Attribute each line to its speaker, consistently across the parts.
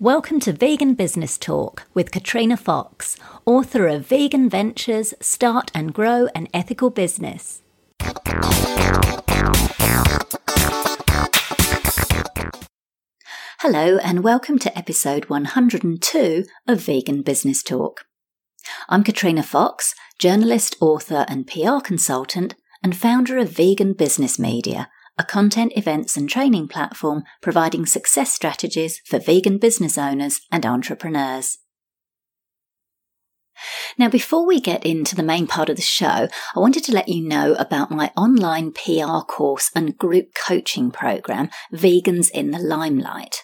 Speaker 1: Welcome to Vegan Business Talk with Katrina Fox, author of Vegan Ventures Start and Grow an Ethical Business. Hello, and welcome to episode 102 of Vegan Business Talk. I'm Katrina Fox, journalist, author, and PR consultant, and founder of Vegan Business Media a content, events, and training platform providing success strategies for vegan business owners and entrepreneurs. Now, before we get into the main part of the show, I wanted to let you know about my online PR course and group coaching program, Vegans in the Limelight.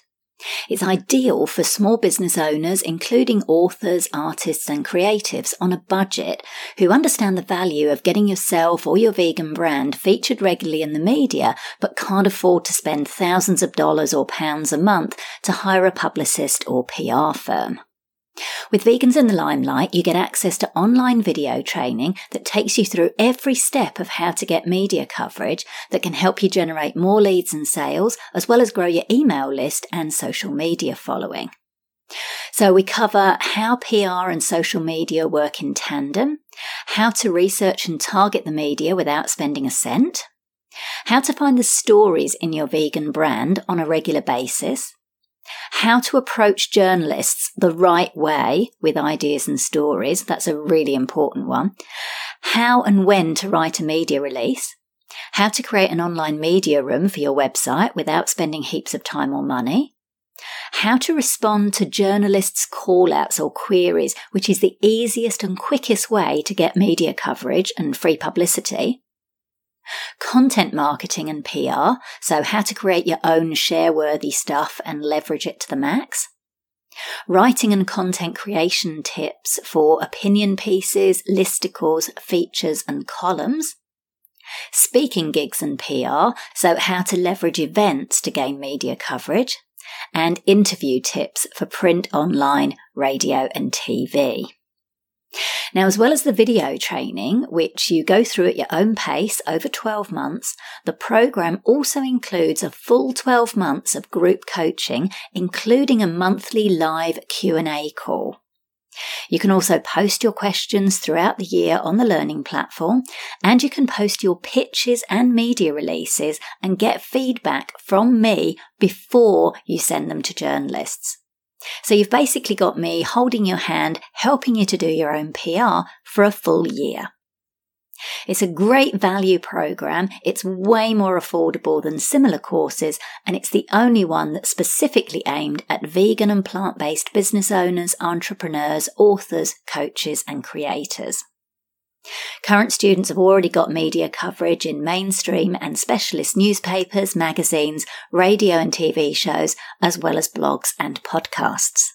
Speaker 1: It's ideal for small business owners, including authors, artists, and creatives on a budget who understand the value of getting yourself or your vegan brand featured regularly in the media, but can't afford to spend thousands of dollars or pounds a month to hire a publicist or PR firm. With Vegans in the Limelight, you get access to online video training that takes you through every step of how to get media coverage that can help you generate more leads and sales, as well as grow your email list and social media following. So we cover how PR and social media work in tandem, how to research and target the media without spending a cent, how to find the stories in your vegan brand on a regular basis, how to approach journalists the right way with ideas and stories. That's a really important one. How and when to write a media release. How to create an online media room for your website without spending heaps of time or money. How to respond to journalists' call outs or queries, which is the easiest and quickest way to get media coverage and free publicity content marketing and PR, so how to create your own share worthy stuff and leverage it to the max. Writing and content creation tips for opinion pieces, listicles, features, and columns. Speaking gigs and PR, so how to leverage events to gain media coverage. And interview tips for print, online, radio, and TV. Now, as well as the video training, which you go through at your own pace over 12 months, the program also includes a full 12 months of group coaching, including a monthly live Q&A call. You can also post your questions throughout the year on the learning platform, and you can post your pitches and media releases and get feedback from me before you send them to journalists. So you've basically got me holding your hand, helping you to do your own PR for a full year. It's a great value program. It's way more affordable than similar courses, and it's the only one that's specifically aimed at vegan and plant based business owners, entrepreneurs, authors, coaches, and creators. Current students have already got media coverage in mainstream and specialist newspapers, magazines, radio and TV shows, as well as blogs and podcasts.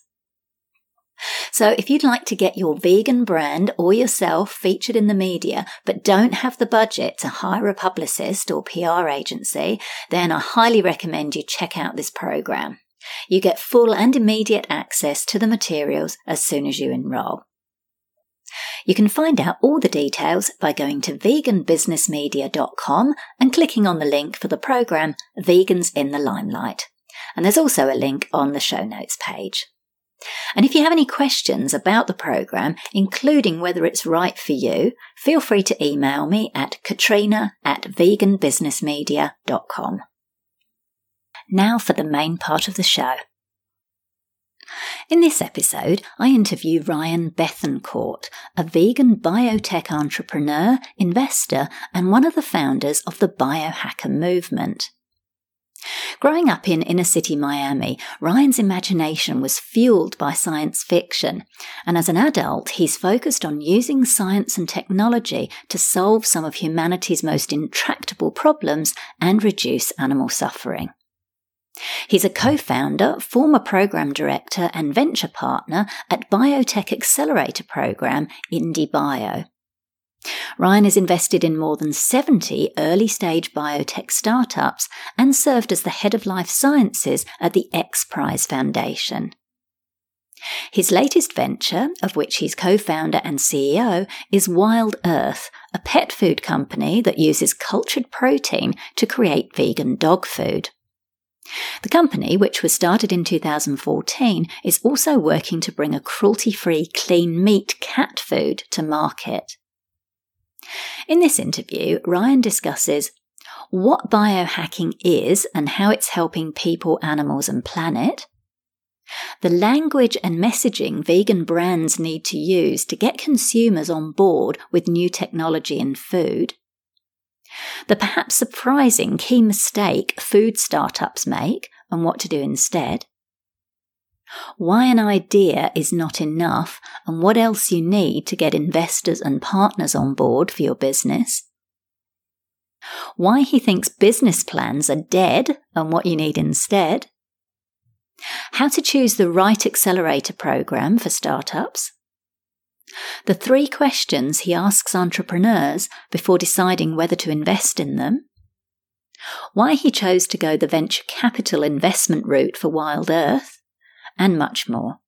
Speaker 1: So, if you'd like to get your vegan brand or yourself featured in the media, but don't have the budget to hire a publicist or PR agency, then I highly recommend you check out this program. You get full and immediate access to the materials as soon as you enroll. You can find out all the details by going to veganbusinessmedia.com and clicking on the link for the program Vegans in the Limelight. And there's also a link on the show notes page. And if you have any questions about the program, including whether it's right for you, feel free to email me at katrina at veganbusinessmedia.com. Now for the main part of the show. In this episode, I interview Ryan Bethencourt, a vegan biotech entrepreneur, investor, and one of the founders of the biohacker movement. Growing up in inner city Miami, Ryan's imagination was fueled by science fiction, and as an adult, he's focused on using science and technology to solve some of humanity's most intractable problems and reduce animal suffering. He's a co founder, former program director, and venture partner at Biotech Accelerator Program, IndieBio. Ryan has invested in more than 70 early stage biotech startups and served as the head of life sciences at the X Prize Foundation. His latest venture, of which he's co founder and CEO, is Wild Earth, a pet food company that uses cultured protein to create vegan dog food. The company, which was started in 2014, is also working to bring a cruelty free clean meat cat food to market. In this interview, Ryan discusses what biohacking is and how it's helping people, animals, and planet, the language and messaging vegan brands need to use to get consumers on board with new technology and food, the perhaps surprising key mistake food startups make and what to do instead, why an idea is not enough and what else you need to get investors and partners on board for your business, why he thinks business plans are dead and what you need instead, how to choose the right accelerator program for startups, the three questions he asks entrepreneurs before deciding whether to invest in them, why he chose to go the venture capital investment route for Wild Earth, and much more.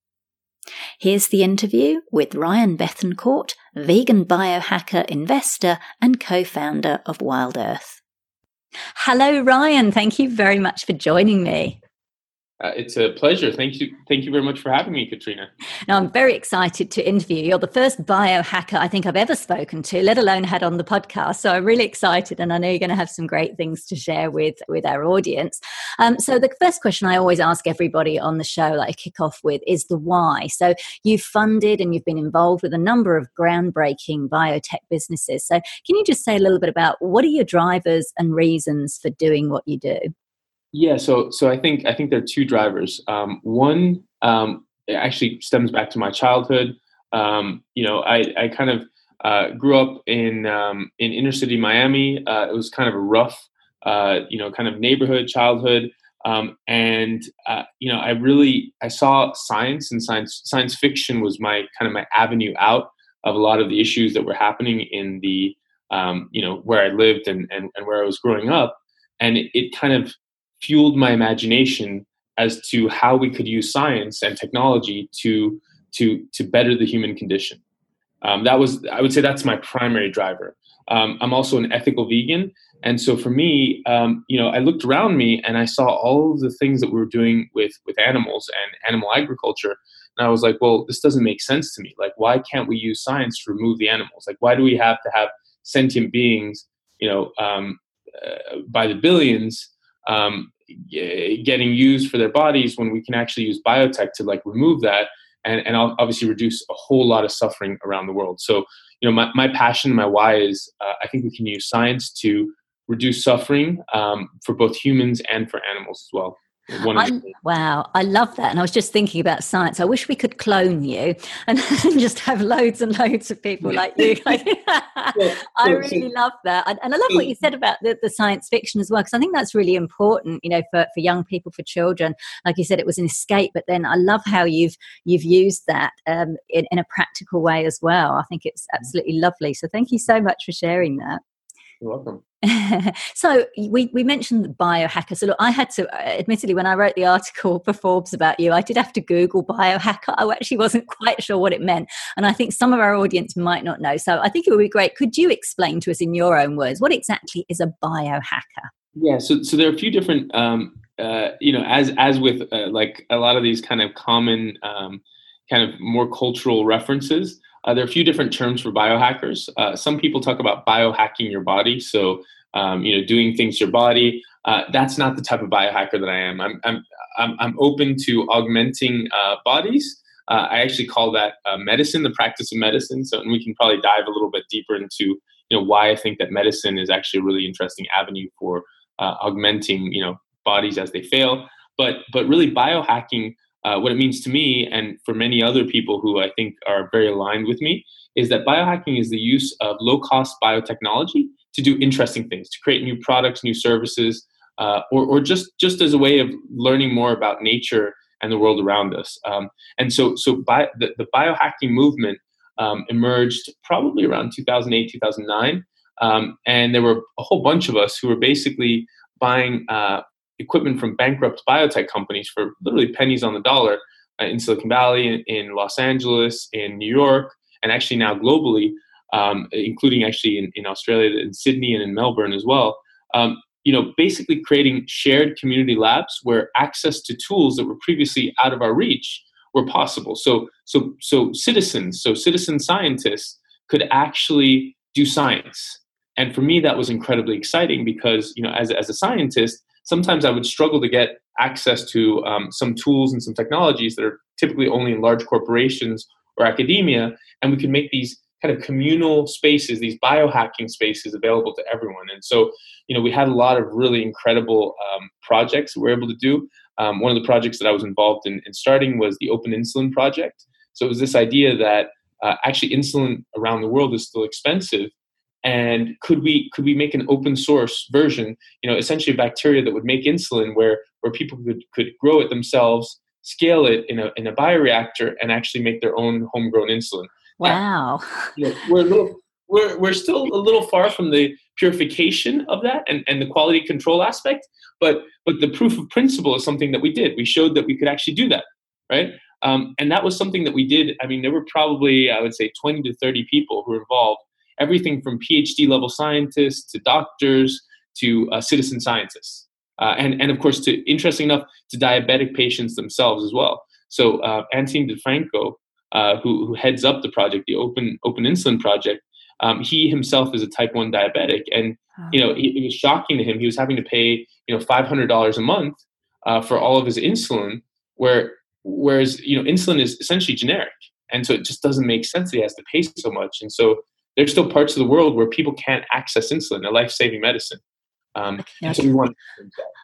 Speaker 1: Here's the interview with Ryan Bethencourt, vegan biohacker investor and co founder of Wild Earth. Hello, Ryan. Thank you very much for joining me.
Speaker 2: Uh, it's a pleasure. Thank you. Thank you very much for having me, Katrina.
Speaker 1: Now, I'm very excited to interview you. You're the first biohacker I think I've ever spoken to, let alone had on the podcast. So I'm really excited, and I know you're going to have some great things to share with with our audience. Um, so the first question I always ask everybody on the show that I kick off with is the why. So you've funded and you've been involved with a number of groundbreaking biotech businesses. So can you just say a little bit about what are your drivers and reasons for doing what you do?
Speaker 2: Yeah, so so I think I think there are two drivers. Um, one um, actually stems back to my childhood. Um, you know, I, I kind of uh, grew up in um, in inner city Miami. Uh, it was kind of a rough, uh, you know, kind of neighborhood childhood. Um, and uh, you know, I really I saw science and science science fiction was my kind of my avenue out of a lot of the issues that were happening in the um, you know where I lived and, and and where I was growing up. And it, it kind of fueled my imagination as to how we could use science and technology to to to better the human condition. Um, that was I would say that's my primary driver. Um, I'm also an ethical vegan, and so for me, um, you know, I looked around me and I saw all of the things that we were doing with with animals and animal agriculture, and I was like, well, this doesn't make sense to me. Like, why can't we use science to remove the animals? Like, why do we have to have sentient beings, you know, um, uh, by the billions? Um, getting used for their bodies when we can actually use biotech to like remove that and, and obviously reduce a whole lot of suffering around the world. So, you know, my, my passion, my why is uh, I think we can use science to reduce suffering um, for both humans and for animals as well.
Speaker 1: Wow, I love that. And I was just thinking about science. I wish we could clone you and just have loads and loads of people like you. Like, I really love that. And I love what you said about the, the science fiction as well, because I think that's really important, you know, for, for young people, for children. Like you said, it was an escape, but then I love how you've you've used that um, in, in a practical way as well. I think it's mm. absolutely lovely. So thank you so much for sharing that.
Speaker 2: You're welcome.
Speaker 1: so we, we mentioned biohacker. So look, I had to, uh, admittedly, when I wrote the article for Forbes about you, I did have to Google biohacker. I actually wasn't quite sure what it meant. And I think some of our audience might not know. So I think it would be great. Could you explain to us in your own words, what exactly is a biohacker?
Speaker 2: Yeah, so, so there are a few different, um, uh, you know, as, as with uh, like a lot of these kind of common, um, kind of more cultural references, uh, there are a few different terms for biohackers. Uh, some people talk about biohacking your body, so um, you know, doing things to your body. Uh, that's not the type of biohacker that I am. I'm I'm I'm, I'm open to augmenting uh, bodies. Uh, I actually call that uh, medicine, the practice of medicine. So, and we can probably dive a little bit deeper into you know why I think that medicine is actually a really interesting avenue for augmenting you know bodies as they fail. But but really biohacking uh, what it means to me and for many other people who I think are very aligned with me is that biohacking is the use of low cost biotechnology to do interesting things, to create new products, new services, uh, or, or just, just as a way of learning more about nature and the world around us. Um, and so, so bi- the, the biohacking movement um, emerged probably around 2008, 2009. Um, and there were a whole bunch of us who were basically buying uh, equipment from bankrupt biotech companies for literally pennies on the dollar uh, in Silicon Valley, in, in, Los Angeles, in New York, and actually now globally, um, including actually in, in Australia, in Sydney, and in Melbourne as well. Um, you know, basically creating shared community labs where access to tools that were previously out of our reach were possible. So, so, so citizens, so citizen scientists could actually do science. And for me, that was incredibly exciting because, you know, as, as a scientist, sometimes I would struggle to get access to um, some tools and some technologies that are typically only in large corporations or academia. And we could make these kind of communal spaces, these biohacking spaces available to everyone. And so, you know, we had a lot of really incredible um, projects we were able to do. Um, one of the projects that I was involved in, in, starting was the Open Insulin Project. So it was this idea that uh, actually insulin around the world is still expensive, and could we could we make an open source version? You know, essentially a bacteria that would make insulin, where where people could could grow it themselves, scale it in a in a bioreactor, and actually make their own homegrown insulin.
Speaker 1: Wow.
Speaker 2: you know, we're a little we're we're still a little far from the purification of that and, and the quality control aspect, but but the proof of principle is something that we did. We showed that we could actually do that, right? Um, and that was something that we did. I mean, there were probably I would say 20 to 30 people who were involved, everything from PhD level scientists to doctors to uh, citizen scientists, uh, and and of course to interesting enough to diabetic patients themselves as well. So uh, Anthony Di Franco, uh, who, who heads up the project, the Open Open Insulin Project, um, he himself is a type one diabetic, and you know it, it, was shocking to him. He was having to pay you know five hundred dollars a month uh, for all of his insulin, where whereas you know insulin is essentially generic, and so it just doesn't make sense that he has to pay so much. And so there's still parts of the world where people can't access insulin, a life saving medicine. Um, so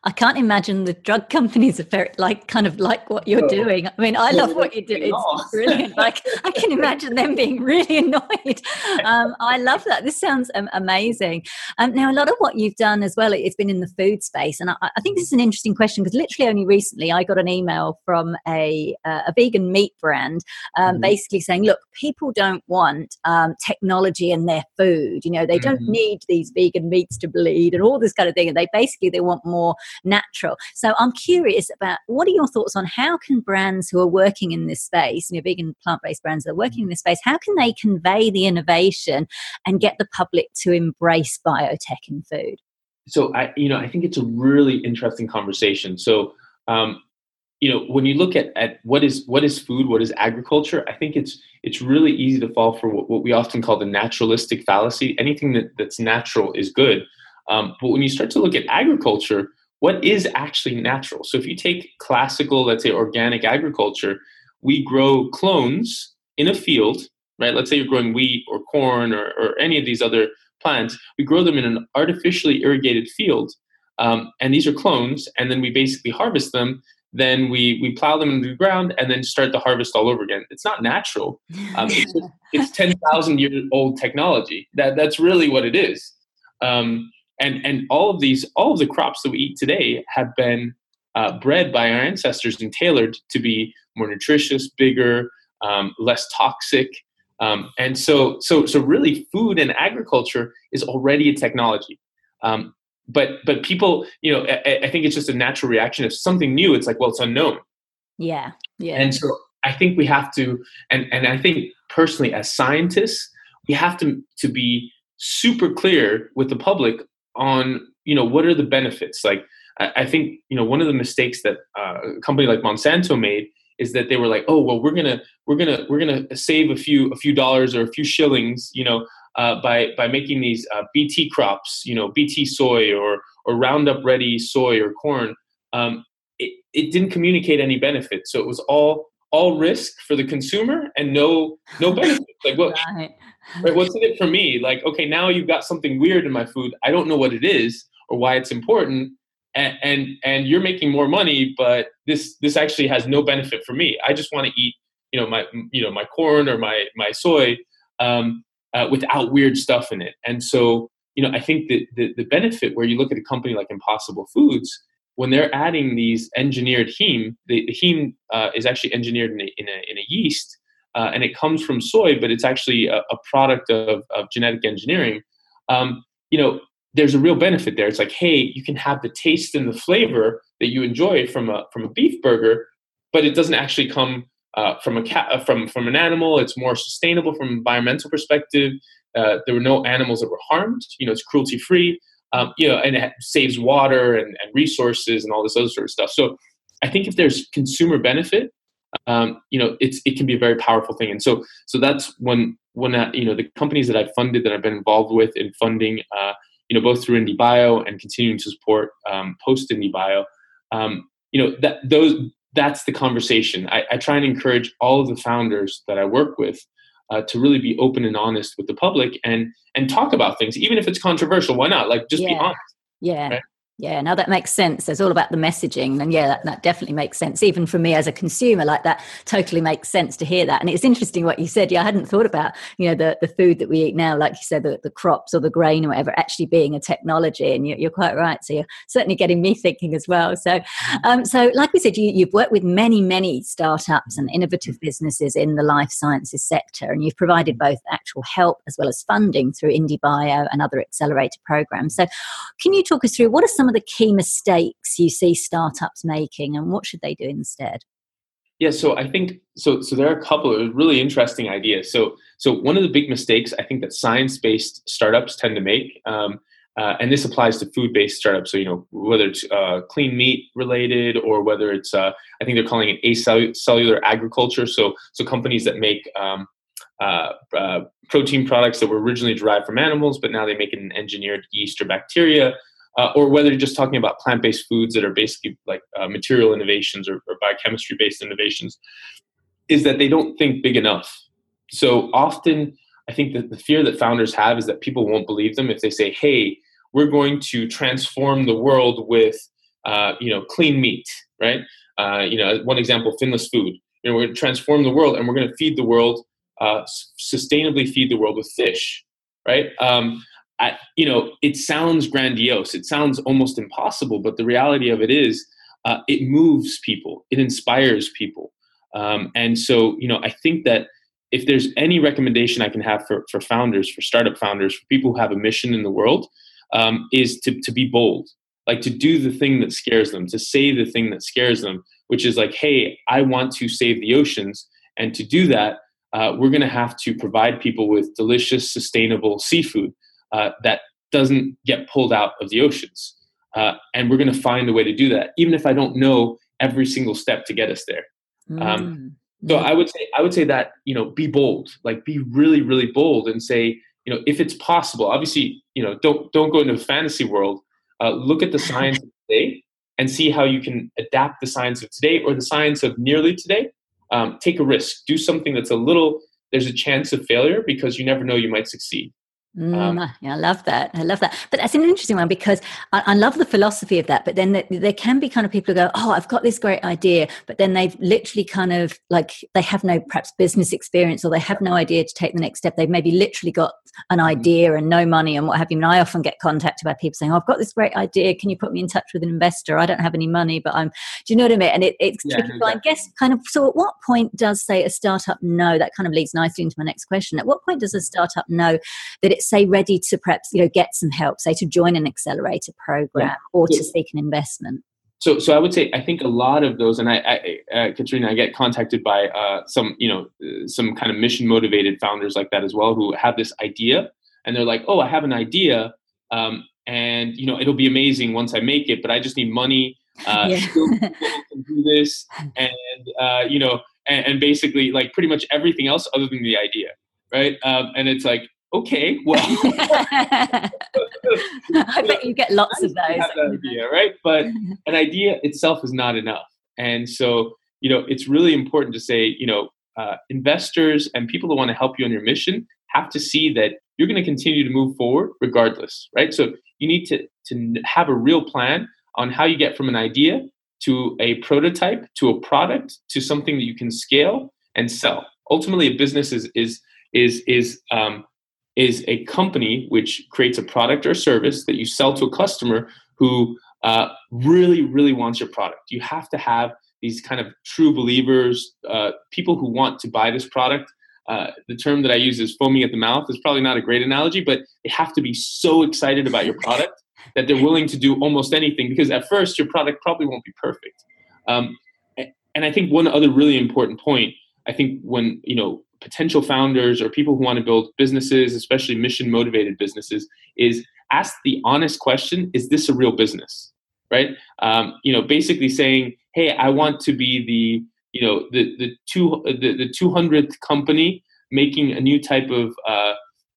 Speaker 1: I can't imagine the drug companies are very like kind of like what you're doing. I mean, I love what you do. It's brilliant. Like I can imagine them being really annoyed. Um, I love that. This sounds um, amazing. Um, now, a lot of what you've done as well, it's been in the food space, and I, I think this is an interesting question because literally only recently I got an email from a uh, a vegan meat brand, um, mm-hmm. basically saying, look, people don't want um, technology in their food. You know, they don't mm-hmm. need these vegan meats to bleed and all this kind of thing, and they basically they want more natural. So I'm curious about what are your thoughts on how can brands who are working in this space, you know, vegan plant-based brands that are working in this space, how can they convey the innovation and get the public to embrace biotech in food?
Speaker 2: So I, you know, I think it's a really interesting conversation. So, um, you know, when you look at, at what is what is food, what is agriculture, I think it's it's really easy to fall for what, what we often call the naturalistic fallacy. Anything that, that's natural is good. Um, but when you start to look at agriculture, what is actually natural. So if you take classical, let's say organic agriculture, we grow clones in a field, right? Let's say you're growing wheat or corn or, or any of these other plants. We grow them in an artificially irrigated field. Um, and these are clones, and then we basically harvest them. Then we, we plow them into the ground and then start the harvest all over again. It's not natural. Um, it's, it's 10,000 year old technology. That, that's really what it is. Um, and and all of these all of the crops that we eat today have been uh, bred by our ancestors and tailored to be more nutritious bigger um, less toxic. Um, and so so so really food and agriculture is already a technology. Um, but but people you know I, I think it's just a natural reaction. If something new it's like well it's unknown.
Speaker 1: Yeah yeah.
Speaker 2: And so i think we have to and and i think personally as scientists we have to to be super clear with the public on you know what are the benefits? Like I, think you know one of the mistakes that uh, a company like monsanto made is that they were like oh well we're gonna we're gonna we're gonna save a few a few dollars or a few shillings you know uh, by by making these uh, bt crops you know bt soy or or roundup ready soy or corn. Um, it, it didn't communicate any benefit so it was all all risk for the consumer and no no benefit. Like what right. right what's in it for me? Like okay now you've got something weird in my food. I don't know what it is or why it's important and and, and you're making more money but this this actually has no benefit for me. I just want to eat you know my you know my corn or my my soy um, uh, without weird stuff in it. And so you know i think that the, the benefit where you look at a company like impossible foods when they're adding these engineered heme the, heme uh, is actually engineered in a, in a, in a yeast uh, and it comes from soy, but it's actually a, a product of, of, genetic engineering. Um, you know, there's a real benefit there. It's like, hey, you can have the taste and the flavor that you enjoy from a from a beef burger, but it doesn't actually come uh, from a cat uh, from from an animal. It's more sustainable from an environmental perspective. Uh, there were no animals that were harmed. You know, it's cruelty free. Um, you know, and it saves water and, and resources and all this other sort of stuff. So I think if there's consumer benefit, um, you know, it's it can be a very powerful thing. And so so that's when when uh, you know the companies that I've funded that I've been involved with in funding, uh, you know, both through IndieBio and continuing to support um, post IndieBio, um, you know, that those that's the conversation. I, I, try and encourage all of the founders that I work with uh, to really be open and honest with the public and and talk about things, even if it's controversial. Why not? Like, just
Speaker 1: yeah.
Speaker 2: be honest.
Speaker 1: Yeah. Right? Yeah, now that makes sense. It's all about the messaging. And yeah, that, that, definitely makes sense. Even for me as a consumer, like that totally makes sense to hear that. And it's interesting what you said. Yeah, I hadn't thought about, you know, the, the food that we eat now, like you said, the, the crops or the grain or whatever, actually being a technology. And you're, you're quite right. So you're certainly getting me thinking as well. So, um, so like we said, you, you've worked with many, many startups and innovative businesses in the life sciences sector. And you've provided both actual help as well as funding through IndieBio and other accelerator programs. So can you talk us through what are some some of the key mistakes you see startups making and what should they do instead?
Speaker 2: Yeah, so I think so. So there are a couple of really interesting ideas. So, so one of the big mistakes I think that science-based startups tend to make, um, uh, and this applies to food-based startups. So you know whether it's uh, clean meat related or whether it's uh, I think they're calling it acellular agriculture. So so companies that make um, uh, uh, protein products that were originally derived from animals, but now they make it in engineered yeast or bacteria uh, or whether you're just talking about plant-based foods that are basically like uh, material innovations or, or biochemistry-based innovations, is that they don't think big enough. So often, I think that the fear that founders have is that people won't believe them if they say, "Hey, we're going to transform the world with, uh, you know, clean meat." Right? Uh, you know, one example: Finless Food. You know, we're going to transform the world, and we're going to feed the world, uh, sustainably feed the world with fish. Right? Um, I, you know, it sounds grandiose. It sounds almost impossible, but the reality of it is, uh, it moves people. It inspires people. Um, and so, you know, I think that if there's any recommendation I can have for, for founders, for startup founders, for people who have a mission in the world, um, is to, to be bold, like to do the thing that scares them, to say the thing that scares them, which is like, hey, I want to save the oceans. And to do that, uh, we're going to have to provide people with delicious, sustainable seafood uh, that doesn't get pulled out of the oceans. Uh, and we're going to find a way to do that, even if I don't know every single step to get us there. Um, mm. Um, so I would say I would say that you know be bold, like be really really bold, and say you know if it's possible. Obviously, you know don't don't go into a fantasy world. Uh, look at the science of today and see how you can adapt the science of today or the science of nearly today. Um, take a risk, do something that's a little. There's a chance of failure because you never know you might succeed.
Speaker 1: Mm, um, yeah, I love that. I love that. But that's an interesting one because I, I love the philosophy of that. But then the, there can be kind of people who go, "Oh, I've got this great idea," but then they've literally kind of like they have no perhaps business experience or they have no idea to take the next step. They've maybe literally got an mm-hmm. idea and no money and what have you. And I often get contacted by people saying, oh, "I've got this great idea. Can you put me in touch with an investor? I don't have any money, but I'm." Do you know what I mean? And it, it's yeah, tricky. I guess kind of. So, at what point does say a startup know? That kind of leads nicely into my next question. At what point does a startup know that it's say ready to perhaps you know get some help, say to join an accelerator program yeah. or to seek an investment?
Speaker 2: So, so I would say I think a lot of those, and I, I uh, Katrina, I get contacted by uh, some, you know, uh, some kind of mission motivated founders like that as well, who have this idea, and they're like, "Oh, I have an idea, um, and you know, it'll be amazing once I make it, but I just need money. Uh, yeah. can do this, and uh, you know, and, and, basically like pretty much everything else other than the idea, right? Um, and it's like, okay, well, I
Speaker 1: bet you get lots of those.
Speaker 2: idea, right? But an idea itself is not enough, and so you know it's really important to say, you know, uh, investors and people that want to help you on your mission have to see that you're going to continue to move forward regardless, right? So you need to to have a real plan on how you get from an idea to a prototype to a product to something that you can scale and sell. Ultimately, a business is is is is um, is a company which creates a product or service that you sell to a customer who uh, really, really wants your product. You have to have these kind of true believers, uh, people who want to buy this product. Uh, the term that I use is foaming at the mouth is probably not a great analogy, but they have to be so excited about your product that they're willing to do almost anything because at first your product probably won't be perfect. Um, and I think one other really important point, I think when, you know, potential founders or people who want to build businesses, especially mission motivated businesses, is ask the honest question: Is this a real business? Right? Um, you know, basically saying, "Hey, I want to be the you know the the two the the two hundredth company making a new type of uh,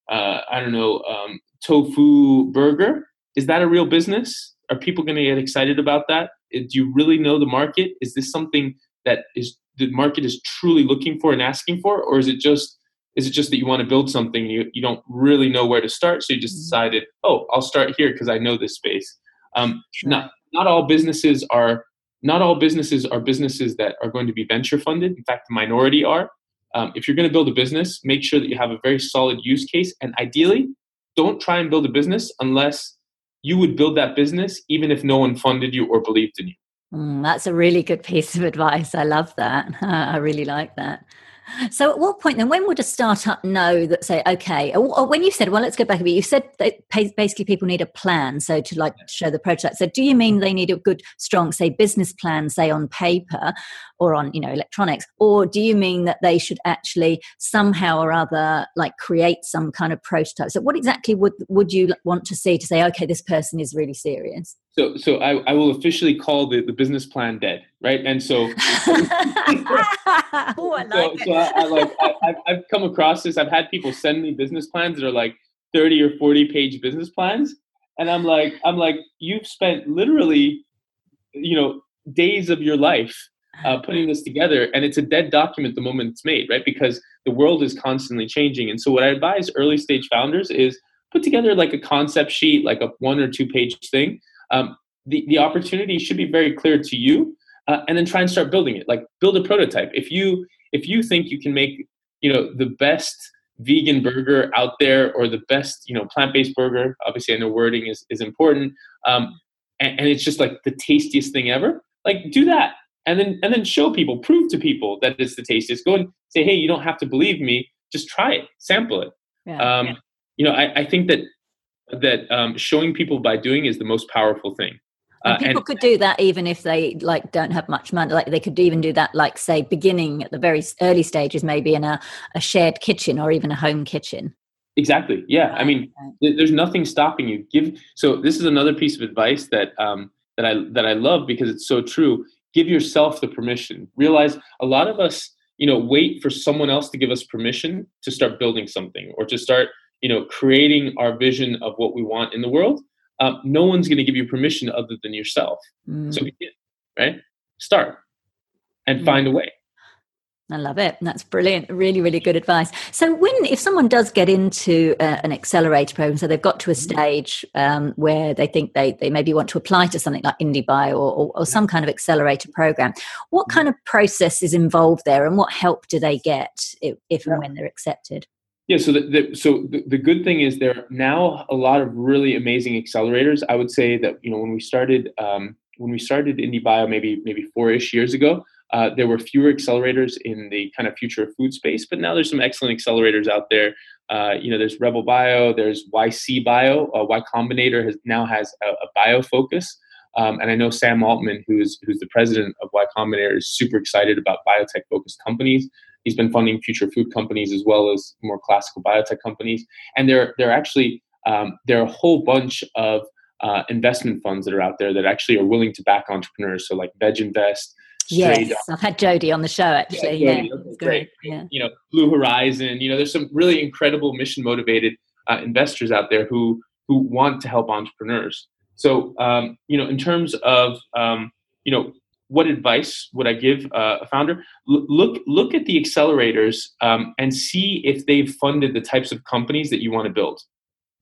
Speaker 2: uh, I don't know um, tofu burger. Is that a real business? Are people going to get excited about that? Do you really know the market? Is this something that is the market is truly looking for and asking for, or is it just is it just that you want to build something you, you don't really know where to start so you just mm-hmm. decided oh i'll start here because i know this space um, sure. not not all businesses are not all businesses are businesses that are going to be venture funded in fact the minority are um, if you're going to build a business make sure that you have a very solid use case and ideally don't try and build a business unless you would build that business even if no one funded you or believed in you
Speaker 1: mm, that's a really good piece of advice i love that i really like that so, at what point then, when would a startup know that, say, okay, or, when you said, well, let's go back a bit, you said that basically people need a plan, so to like show the prototype. So, do you mean they need a good, strong, say, business plan, say, on paper or on, you know, electronics, or do you mean that they should actually somehow or other like create some kind of prototype? So, what exactly would would you want to see to say, okay, this person is really serious?
Speaker 2: So, so I, I will officially call the, the business plan dead, right? And so, oh, I like so, so I, I, like I, I've come across this. I've had people send me business plans that are like thirty or forty page business plans, and I'm like, I'm like, you've spent literally, you know, days of your life uh, putting this together, and it's a dead document the moment it's made, right? Because the world is constantly changing, and so what I advise early stage founders is put together like a concept sheet, like a one or two page thing um, the, the opportunity should be very clear to you uh, and then try and start building it. Like build a prototype. If you if you think you can make you know the best vegan burger out there or the best you know plant-based burger obviously i know wording is, is important um, and, and it's just like the tastiest thing ever like do that. And then and then show people prove to people that it's the tastiest. Go and say hey you don't have to believe me. Just try it. Sample it. Yeah, um, yeah. you know I, I think that that um, showing people by doing is the most powerful thing.
Speaker 1: Uh, people and, could do that even if they like don't have much money. Like they could even do that, like say, beginning at the very early stages, maybe in a, a shared kitchen or even a home kitchen.
Speaker 2: Exactly. Yeah. I mean, there's nothing stopping you. Give. So this is another piece of advice that um, that I that I love because it's so true. Give yourself the permission. Realize a lot of us, you know, wait for someone else to give us permission to start building something or to start you know creating our vision of what we want in the world um, no one's going to give you permission other than yourself mm. so begin right start and mm. find a way
Speaker 1: I love it. That's brilliant. Really, really good advice. So, when if someone does get into uh, an accelerator program, so they've got to a mm-hmm. stage um, where they think they they maybe want to apply to something like IndieBio or, or, or some kind of accelerator program, what mm-hmm. kind of process is involved there, and what help do they get if, if and when they're accepted?
Speaker 2: Yeah, so the, the so the, the, good thing is there are now a lot of really amazing accelerators. I would say that you know when we started um, when we started IndieBio maybe maybe four-ish years ago, uh, there were fewer accelerators in the kind of future of food space, but now there's some excellent accelerators out there. Uh, you know, there's Rebel Bio, there's YC Bio, uh, Y Combinator has now has a, a bio focus. Um, and I know Sam Altman, who's who's the president of Y Combinator, is super excited about biotech focused companies. He's been funding future food companies as well as more classical biotech companies. And there, there are actually um, there are a whole bunch of uh, investment funds that are out there that actually are willing to back entrepreneurs. So like Veg Invest.
Speaker 1: Yes, I've had Jody on the show actually. Yeah, yeah
Speaker 2: okay, great. Yeah. You know, Blue Horizon. You know, there's some really incredible mission motivated uh, investors out there who who want to help entrepreneurs. So, um, you know, in terms of um, you know what advice would I give uh, a founder? L- look look at the accelerators um, and see if they've funded the types of companies that you want to build,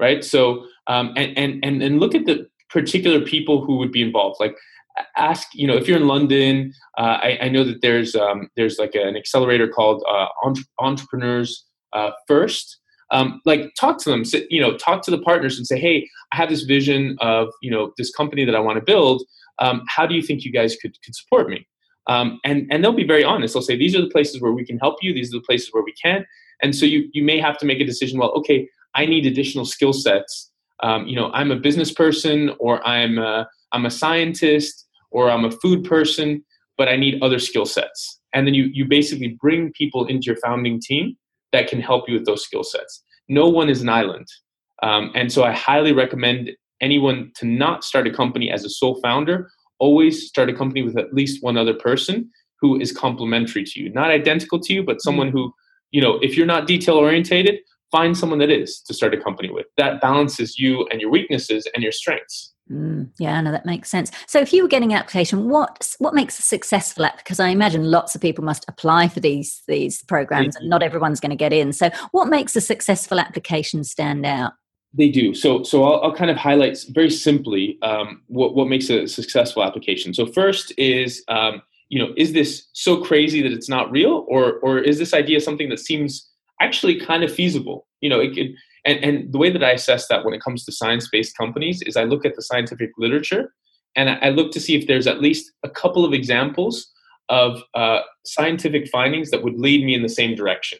Speaker 2: right? So um, and and and look at the particular people who would be involved. Like ask you know if you're in London, uh, I, I, know that there's um, there's like an accelerator called uh, Entre- Entrepreneurs uh, First. Um, like talk to them, you know, talk to the partners and say, hey, I have this vision of you know this company that I want to build um, how do you think you guys could, could support me? Um, and, and they'll be very honest. They'll say, these are the places where we can help you. These are the places where we can't." And so you, you may have to make a decision, well, okay, I need additional skill sets. Um, you know, I'm a business person or I'm a, I'm a scientist or I'm a food person, but I need other skill sets. And then you, you basically bring people into your founding team that can help you with those skill sets. No one is an island. Um, and so I highly recommend anyone to not start a company as a sole founder. Always start a company with at least one other person who is complementary to you, not identical to you, but someone who, you know, if you're not detail orientated, find someone that is to start a company with. That balances you and your weaknesses and your strengths.
Speaker 1: Mm, yeah, no, that makes sense. So, if you were getting an application, what what makes a successful app? Because I imagine lots of people must apply for these these programs, and not everyone's going to get in. So, what makes a successful application stand out?
Speaker 2: They do. So, so I'll, I'll kind of highlight very simply um, what what makes a successful application. So, first is um, you know, is this so crazy that it's not real, or or is this idea something that seems actually kind of feasible? You know, it could and, and the way that I assess that when it comes to science based companies is I look at the scientific literature and I look to see if there's at least a couple of examples of uh, scientific findings that would lead me in the same direction.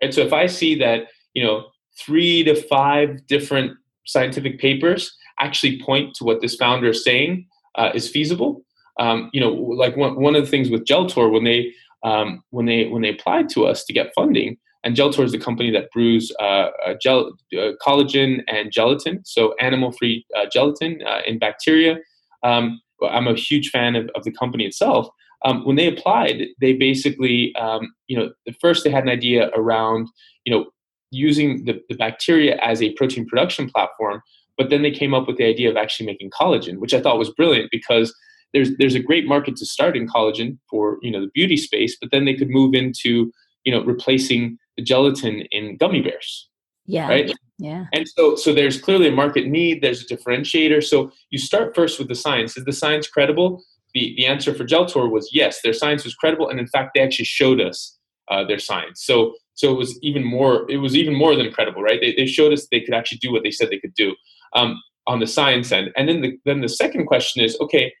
Speaker 2: And so if I see that, you know, three to five different scientific papers actually point to what this founder is saying uh, is feasible. Um, you know, like one, one of the things with Geltor when they um, when they when they applied to us to get funding, and Geltor is the company that brews uh, uh, gel, uh, collagen and gelatin, so animal-free uh, gelatin uh, in bacteria. Um, I'm a huge fan of, of the company itself. Um, when they applied, they basically, um, you know, first they had an idea around, you know, using the, the bacteria as a protein production platform, but then they came up with the idea of actually making collagen, which I thought was brilliant because there's there's a great market to start in collagen for you know the beauty space, but then they could move into you know replacing gelatin in gummy bears.
Speaker 1: Yeah.
Speaker 2: Right.
Speaker 1: Yeah.
Speaker 2: And so, so there's clearly a market need. There's a differentiator. So you start first with the science. Is the science credible? The the answer for Geltor was yes. Their science was credible, and in fact, they actually showed us uh, their science. So so it was even more. It was even more than credible, right? They, they showed us they could actually do what they said they could do um, on the science end. And then the then the second question is, okay,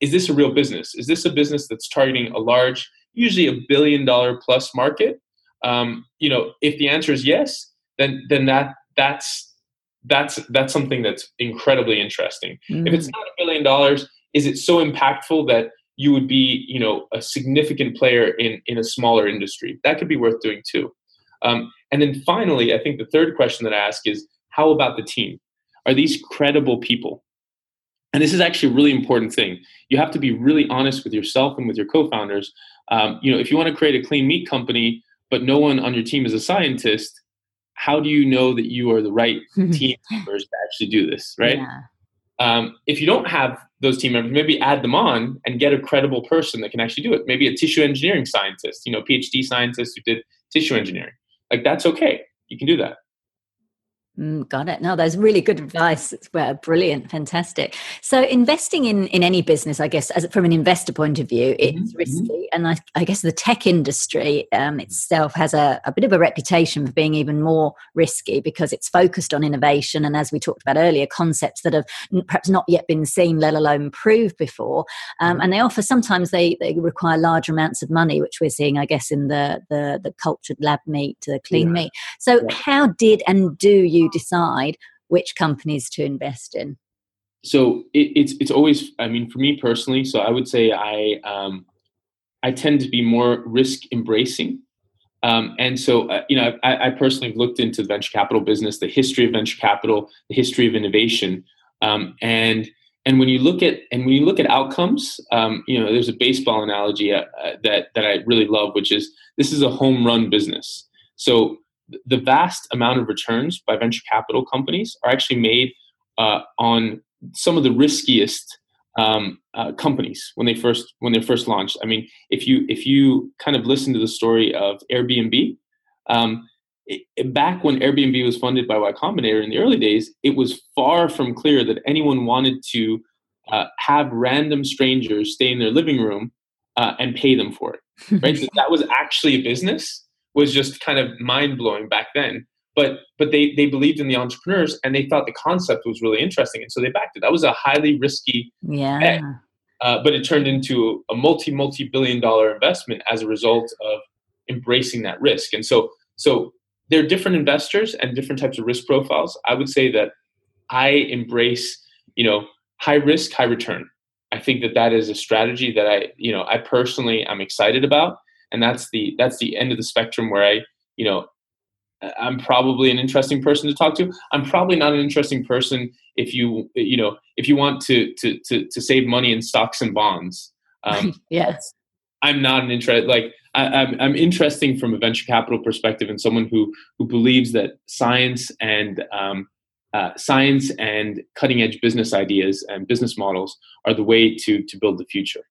Speaker 2: is this a real business? Is this a business that's targeting a large, usually a billion dollar plus market? Um, you know, if the answer is yes, then then that that's that's that's something that's incredibly interesting. Mm. If it's mm. not a billion dollars, is it so impactful that you would be, you know, a significant player in in a smaller industry? That could be worth doing too. Um, and then finally, I think the third question that I ask is, how about the team? Are these credible people? And this is actually a really important thing. You have to be really honest with yourself and with your co-founders. Um, you know, if you want to create a clean meat company, but no one on your team is a scientist, how do you know that you are the right team members to actually do this, right? Yeah. Um, if you don't have those team members, maybe add them on and get a credible person that can actually do it. Maybe a tissue engineering scientist, you know, PhD scientist who did tissue engineering. Like that's okay. You can do that.
Speaker 1: Mm, got it. No, that's really good advice. Well, brilliant, fantastic. So, investing in in any business, I guess, as from an investor point of view, it's mm-hmm. risky, mm-hmm. and I, I, guess the tech industry um, itself has a, a, bit of a reputation for being even more risky because it's focused on innovation and, as we talked about earlier, concepts that have perhaps not yet been seen, let alone proved before. Um, mm-hmm. and they offer sometimes they they require large amounts of money, which we're seeing, I guess, in the the, the cultured lab meat, the clean yeah. meat. So, yeah. how did and do you decide which companies to invest in?
Speaker 2: So it, it's it's always. I mean, for me personally, so I would say I um, I tend to be more risk embracing. Um, and so, uh, you know, I, I, personally have looked into the venture capital business, the history of venture capital, the history of innovation, um, and and when you look at and when you look at outcomes, um, you know, there's a baseball analogy uh, uh, that that I really love, which is this is a home run business. So the vast amount of returns by venture capital companies are actually made uh, on some of the riskiest um, uh, companies when they first when they first launched. I mean, if you if you kind of listen to the story of Airbnb, um, it, back when Airbnb was funded by Y Combinator in the early days, it was far from clear that anyone wanted to uh, have random strangers stay in their living room uh, and pay them for it. Right, so that was actually a business was just kind of mind blowing back then. But but they they believed in the entrepreneurs and they thought the concept was really interesting, and so they backed it. That was a highly risky
Speaker 1: yeah. Bet,
Speaker 2: uh, but it turned into a multi multi billion dollar investment as a result of embracing that risk. And so so there are different investors and different types of risk profiles. I would say that I embrace you know high risk, high return. I think that that is a strategy that I you know I personally I'm excited about and that's the that's the end of the spectrum where I you know I'm probably an interesting person to talk to. I'm probably not an interesting person if you you know if you want to to to, to save money in stocks and bonds.
Speaker 1: Um, yes,
Speaker 2: I'm not an interest like I, I'm I'm interesting from a venture capital perspective and someone who who believes that science and um, uh, science and cutting edge business ideas and business models are the way to to build the future.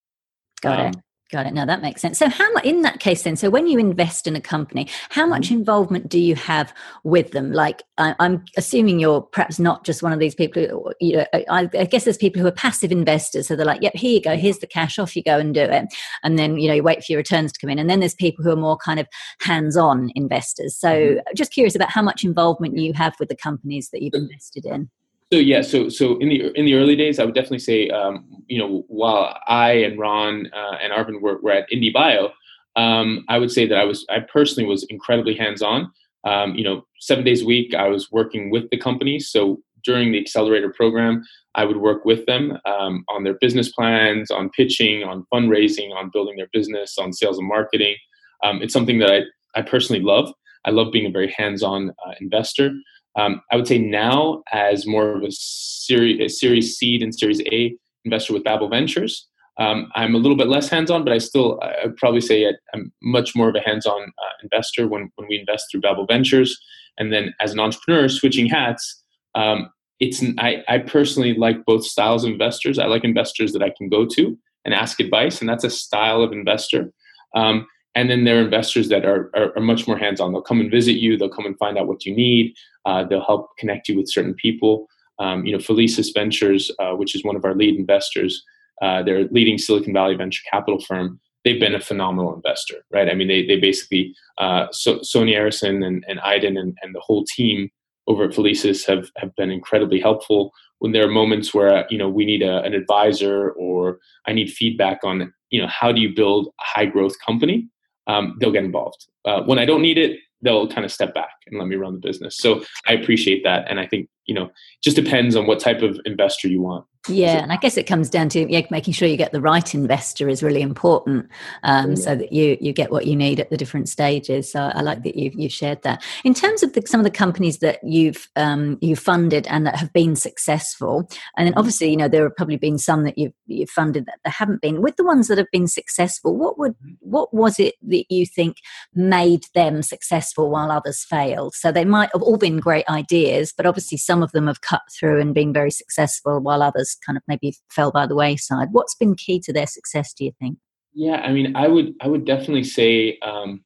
Speaker 1: Got um, it. Got it. Now that makes sense. So, how much in that case then? So, when you invest in a company, how much mm-hmm. involvement do you have with them? Like, I, am assuming you're perhaps not just one of these people. Who, you know, I, I, guess there's people who are passive investors, so they're like, "Yep, here you go. Here's the cash. Off you go and do it." And then you know you wait for your returns to come in. And then there's people who are more kind of hands-on investors. So, mm-hmm. just curious about how much involvement you have with the companies that you've invested in.
Speaker 2: So yeah, so so in the in the early days, I would definitely say, um, you know, while I and Ron uh, and Arvind were, were at IndieBio, um, I would say that I was I personally was incredibly hands on. Um, you know, seven days a week, I was working with the company. So during the accelerator program, I would work with them um, on their business plans, on pitching, on fundraising, on building their business, on sales and marketing. Um, it's something that I I personally love. I love being a very hands on uh, investor. Um, I would say now, as more of a series, a series seed and series A investor with Babel Ventures, um, I'm a little bit less hands-on, but I still I probably say I'm much more of a hands-on uh, investor when, when we invest through Babel Ventures. And then as an entrepreneur, switching hats, um, it's I, I personally like both styles of investors. I like investors that I can go to and ask advice, and that's a style of investor. Um, and then there are investors that are, are, are, much more hands-on. They'll come and visit you. They'll come and find out what you need. Uh, they'll help connect you with certain people. Um, you know felicis ventures uh, which is one of our lead investors uh, they're a leading silicon valley venture capital firm. They've been a phenomenal investor right? I mean they, they basically uh, so, Sony Arison and, and Aydin and, and the whole team over at felicis have, have been incredibly helpful. When there are moments where you know we need a, an advisor or i need feedback on you know how do you build a high growth company um, they'll get involved. Uh, when I don't need it, they'll kind of step back and let me run the business. So I appreciate that, and I think you know, just depends on what type of investor you want.
Speaker 1: Yeah, and I guess it comes down to yeah, making sure you get the right investor is really important, um, yeah. so that you you get what you need at the different stages. So I like that you've you've shared that. In terms of the, some of the companies that you've um, you funded and that have been successful, and then mm-hmm. obviously you know there have probably been some that you've you've funded that, haven't been. With the ones that have been successful, what would mm-hmm. what was it that you think made them successful while others failed? So they might have all been great ideas, but obviously some some of them have cut through and been very successful, while others kind of maybe fell by the wayside. What's been key to their success, do you think?
Speaker 2: Yeah, I mean, I would I would definitely say. Um,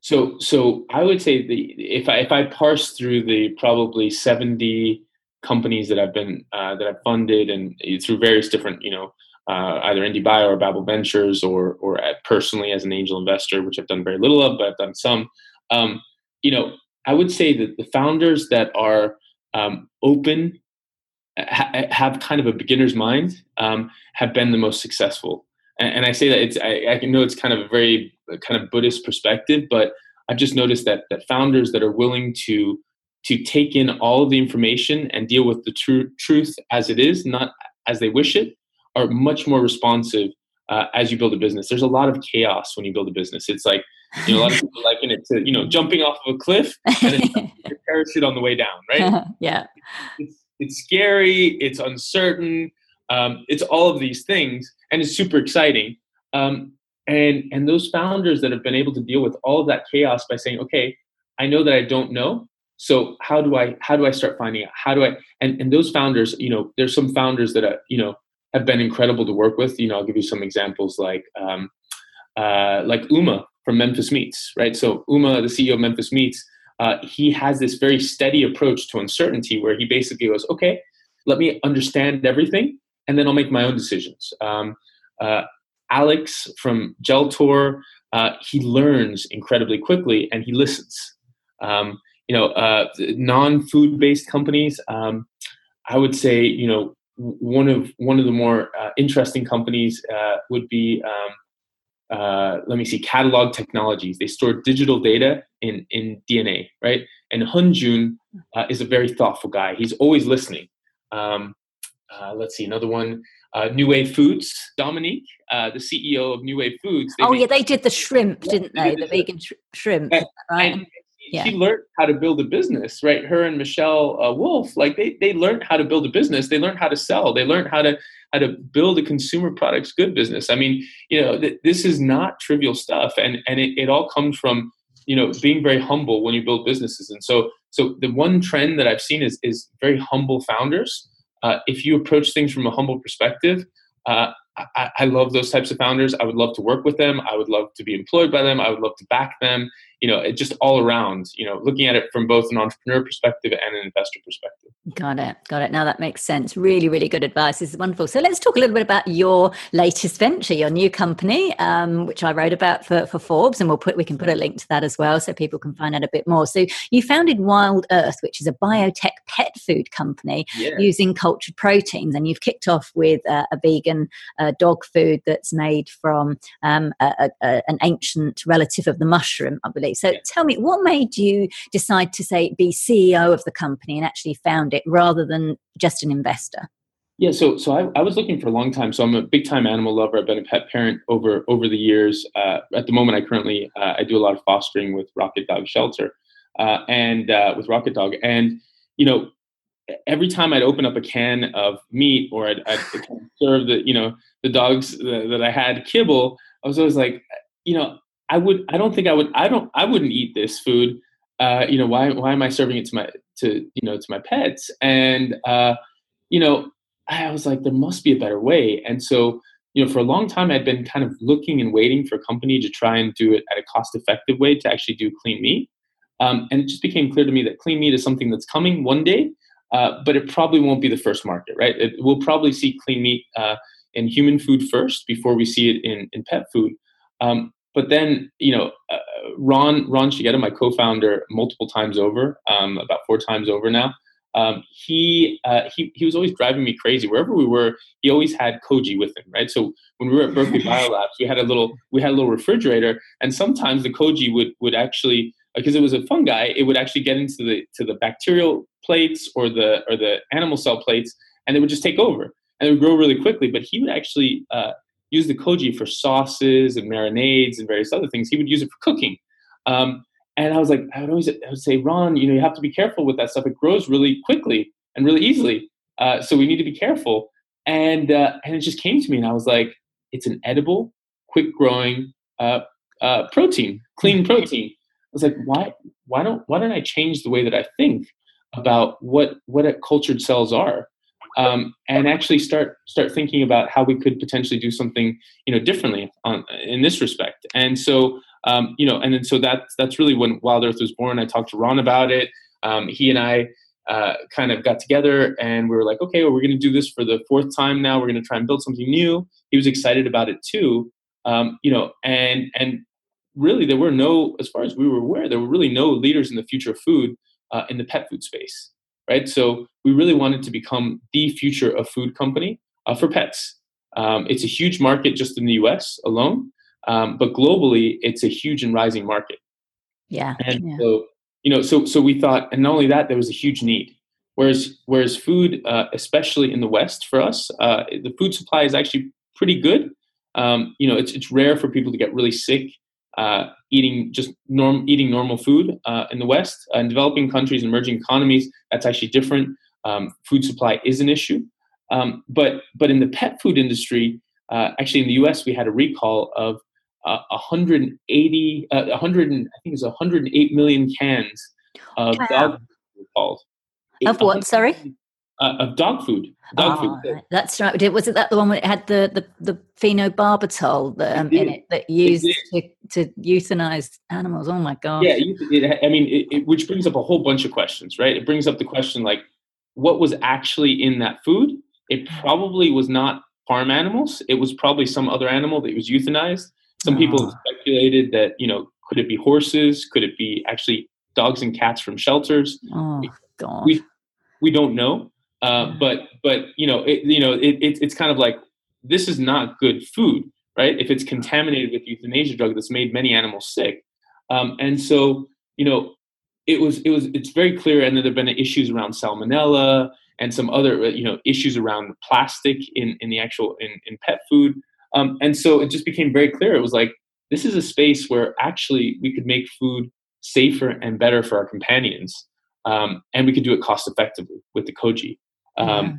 Speaker 2: so so I would say the if I if I parse through the probably seventy companies that I've been uh, that I've funded and through various different you know uh, either IndieBio or Babel Ventures or or personally as an angel investor, which I've done very little of, but I've done some. Um, you know, I would say that the founders that are um, open, ha- have kind of a beginner's mind, um, have been the most successful. And, and I say that it's I, I know it's kind of a very kind of Buddhist perspective, but I've just noticed that that founders that are willing to to take in all of the information and deal with the tr- truth as it is, not as they wish it, are much more responsive uh, as you build a business. There's a lot of chaos when you build a business. It's like you know, a lot of people liken it to you know jumping off of a cliff and your parachute on the way down, right?
Speaker 1: yeah,
Speaker 2: it's, it's scary, it's uncertain, um, it's all of these things, and it's super exciting. Um, and and those founders that have been able to deal with all of that chaos by saying, okay, I know that I don't know, so how do I how do I start finding out? How do I and and those founders, you know, there's some founders that are, you know have been incredible to work with. You know, I'll give you some examples like um, uh, like Uma from Memphis Meats, right? So Uma, the CEO of Memphis Meats, uh, he has this very steady approach to uncertainty where he basically goes, okay, let me understand everything, and then I'll make my own decisions. Um, uh, Alex from Geltor, uh, he learns incredibly quickly and he listens. Um, you know, uh, non-food based companies, um, I would say, you know, one of one of the more uh, interesting companies uh, would be um, uh, let me see catalog technologies. They store digital data in in dna right? And Hyunjun uh, is a very thoughtful guy. He's always listening. Um, uh, let's see another one. Uh, new wave foods dominique the ceo of new wave foods
Speaker 1: oh yeah they did the shrimp didn't they the vegan sh- shrimp right yeah.
Speaker 2: she learned how to build a business, right? Her and Michelle uh, Wolf, like they they learned how to build a business. They learned how to sell. They learned how to how to build a consumer products good business. I mean, you know, th- this is not trivial stuff, and and it, it all comes from you know being very humble when you build businesses. And so so the one trend that I've seen is is very humble founders. Uh, if you approach things from a humble perspective, uh, I, I, love those types of founders. I would love to work with them. I would love to be employed by them. I would love to back them. You know, it just all around. You know, looking at it from both an entrepreneur perspective and an investor perspective.
Speaker 1: Got it. Got it. Now that makes sense. Really, really good advice. This is wonderful. So let's talk a little bit about your latest venture, your new company, um, which I wrote about for, for Forbes, and we'll put we can put a link to that as well, so people can find out a bit more. So you founded Wild Earth, which is a biotech pet food company yeah. using cultured proteins, and you've kicked off with uh, a vegan uh, dog food that's made from um, a, a, an ancient relative of the mushroom, I believe. So yeah. tell me, what made you decide to say be CEO of the company and actually found it? rather than just an investor?
Speaker 2: Yeah, so so I, I was looking for a long time. So I'm a big time animal lover. I've been a pet parent over over the years. Uh, at the moment, I currently uh, I do a lot of fostering with Rocket Dog Shelter, uh, and uh, with Rocket Dog. And you know, every time I'd open up a can of meat or I'd, I'd serve the you know the dogs that I had kibble, I was always like, you know, I would I don't think I would I don't I wouldn't eat this food. Uh, you know, why why am I serving it to my to you know to my pets? And uh, you know i was like there must be a better way. And so you know for a long time i'd been kind of looking and waiting for a company to try and do it at a cost effective way to actually do clean meat. Um, and it just became clear to me that clean meat is something that's coming one day uh, but it probably won't be the first market right? It, we'll probably see clean meat uh, in human food first before we see it in, in pet food. Um, but then you know uh, ron ron shigeta my co-founder multiple times over um, about four times over now um, he, uh, he he was always driving me crazy. Wherever we were he always had koji with him right? So when we were at berkeley biolabs we had a little we had a little refrigerator and sometimes the koji would would actually because it was a fungi it would actually get into the to the bacterial plates or the or the animal cell plates and it would just take over and it would grow really quickly. But he would actually uh, use the koji for sauces and marinades and various other things. He would use it for cooking. Um, and I was like, I would always I would say, Ron, you know, you have to be careful with that stuff. It grows really quickly and really easily. Uh, so we need to be careful. And uh, and it just came to me, and I was like, it's an edible, quick growing uh, uh, protein, clean protein. I was like, why why don't why don't I change the way that I think about what what cultured cells are? Um, and actually start start thinking about how we could potentially do something you know differently on, in this respect. And so um, you know, and then so that's that's really when Wild Earth was born. I talked to Ron about it. Um, he and I uh, kind of got together and we were like, okay, well, we're going to do this for the fourth time now. We're going to try and build something new. He was excited about it too. Um, you know, and and really there were no, as far as we were aware, there were really no leaders in the future of food uh, in the pet food space right? So we really wanted to become the future of food company uh, for pets. Um, it's a huge market just in the U.S. alone, um, but globally, it's a huge and rising market.
Speaker 1: Yeah.
Speaker 2: And
Speaker 1: yeah.
Speaker 2: so you know, so so we thought, and not only that, there was a huge need. Whereas whereas food, uh, especially in the West, for us, uh, the food supply is actually pretty good. Um, you know, it's it's rare for people to get really sick uh, eating just norm eating normal food uh, in the West. Uh, in developing countries, emerging economies, that's actually different. Um, food supply is an issue, um, but but in the pet food industry, uh, actually in the U.S. we had a recall of uh, 180, uh, 100, I think it was 108 million cans of wow. dog food recalled.
Speaker 1: Of what? Sorry
Speaker 2: uh, of dog food. Dog
Speaker 1: oh, food. That's right. Was it that the one that had the the, the phenobarbital um, in it that used it to, to euthanize animals? Oh my god.
Speaker 2: Yeah, it, I mean, it, it, which brings up a whole bunch of questions, right? It brings up the question like, what was actually in that food? It probably was not farm animals. It was probably some other animal that was euthanized. Some oh. people speculated that you know, could it be horses? Could it be actually dogs and cats from shelters?
Speaker 1: Oh god.
Speaker 2: We we don't know. Uh, but but you know it, you know it, it, it's kind of like this is not good food, right? If it's contaminated with euthanasia drug that's made many animals sick, um, and so you know it was it was it's very clear, and there have been issues around salmonella and some other uh, you know issues around plastic in in the actual in in pet food, um, and so it just became very clear. It was like this is a space where actually we could make food safer and better for our companions um, and we could do it cost effectively with the koji um, yeah.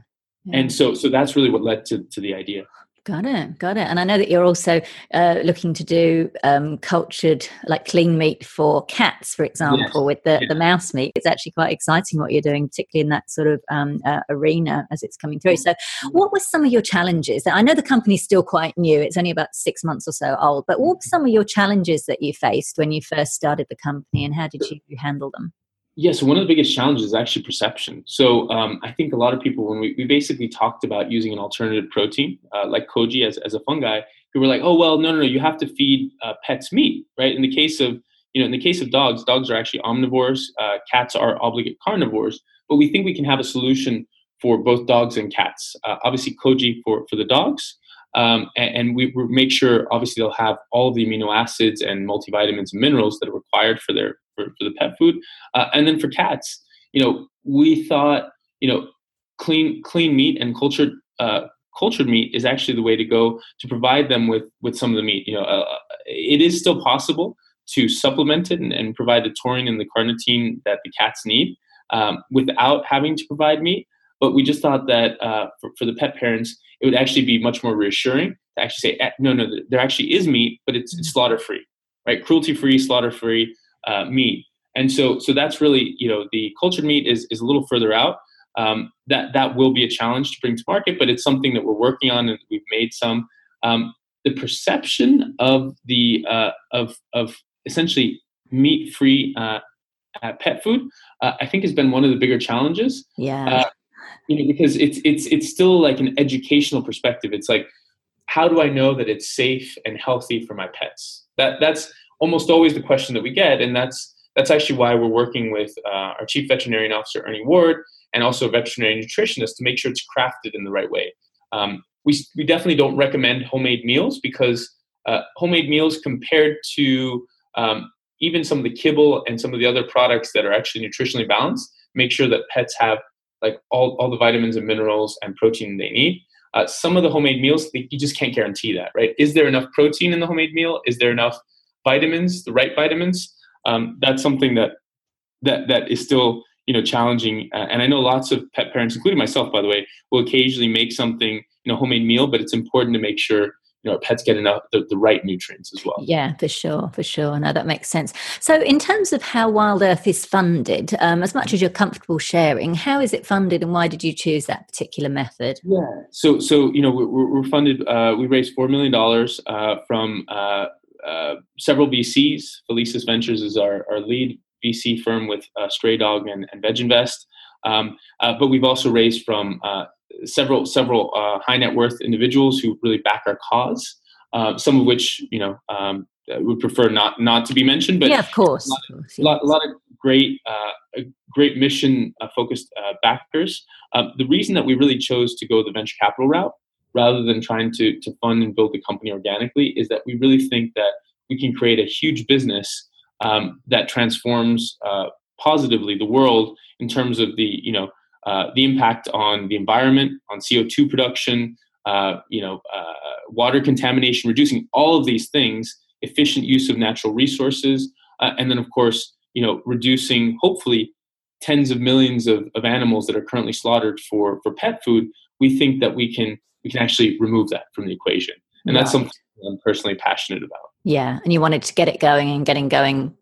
Speaker 2: Yeah. and so so that's really what led to, to the idea
Speaker 1: Got it, got it. And I know that you're also uh, looking to do um, cultured, like clean meat for cats, for example, yes. with the, the mouse meat. It's actually quite exciting what you're doing, particularly in that sort of um, uh, arena as it's coming through. So, what were some of your challenges? I know the company's still quite new, it's only about six months or so old, but what were some of your challenges that you faced when you first started the company and how did you handle them?
Speaker 2: Yeah, so one of the biggest challenges is actually perception. So um, I think a lot of people, when we, we basically talked about using an alternative protein uh, like koji as, as a fungi, who were like, oh well, no, no, no, you have to feed uh, pets meat, right? In the case of you know, in the case of dogs, dogs are actually omnivores. Uh, cats are obligate carnivores, but we think we can have a solution for both dogs and cats. Uh, obviously, koji for for the dogs, um, and, and, we, we make sure obviously they'll have all the amino acids and multivitamins and minerals that are required for their for, for the pet food. Uh, and then for cats, you know, we thought, you know, clean clean meat and cultured uh, cultured meat is actually the way to go to provide them with with some of the meat. You know, uh, it is still possible to supplement it and, and, provide the taurine and the carnitine that the cats need um, without having to provide meat. But we just thought that uh, for, for the pet parents, it would actually be much more reassuring to actually say, eh, no, no, there actually is meat, but it's, it's slaughter free, right? Cruelty free, slaughter free uh, meat. And so, so that's really, you know, the cultured meat is, is a little further out. Um, that that will be a challenge to bring to market, but it's something that we're working on, and we've made some. Um, the perception of the uh, of of essentially meat free uh, pet food, uh, I think, has been one of the bigger challenges.
Speaker 1: Yeah.
Speaker 2: Uh, you know, because it's it's it's still like an educational perspective. It's like, how do I know that it's safe and healthy for my pets? That that's almost always the question that we get, and that's that's actually why we're working with uh, our chief veterinarian officer Ernie Ward and also a veterinary nutritionist to make sure it's crafted in the right way. Um, we we definitely don't recommend homemade meals because uh, homemade meals compared to um, even some of the kibble and some of the other products that are actually nutritionally balanced make sure that pets have like all, all the vitamins and minerals and protein they need. Uh, some of the homemade meals you just can't guarantee that right? Is there enough protein in the homemade meal? Is there enough vitamins, the right vitamins, um, that's something that that that is still you know challenging. Uh, and I know lots of pet parents, including myself, by the way, will occasionally make something you know homemade meal, but it's important to make sure you know our pets get enough the, the right nutrients as well.
Speaker 1: Yeah for sure for sure. No that makes sense. So in terms of how wild earth is funded um, as much as you're comfortable sharing how is it funded and why did you choose that particular method?
Speaker 2: Yeah. So so you know we're, we're funded uh, we raised four million dollars uh, from uh, uh, several VCs. Felicis Ventures is our, our lead VC firm with uh, Stray Dog and, and VegInvest. Um, uh, but we've also raised from uh, several several uh, high net worth individuals who really back our cause. some of which you know um, would prefer not not to be mentioned, but
Speaker 1: yeah, of course,
Speaker 2: a lot, of, course, lot, lot of great great mission focused backers. Um, the reason that we really chose to go the venture capital route rather than trying to, to fund and build the company organically is that we really think that we can create a huge business um, that transforms uh, positively the world in terms of the you know uh, the impact on the environment, on CO2 production, uh, you know, uh, water contamination, reducing all of these things, efficient use of natural resources, uh, and then of course you know reducing hopefully tens of millions of, of animals that are currently slaughtered for for pet food. We think that we can we can actually remove that from the equation. And right. that's something I'm personally passionate about.
Speaker 1: Yeah. And you wanted to get it going and getting going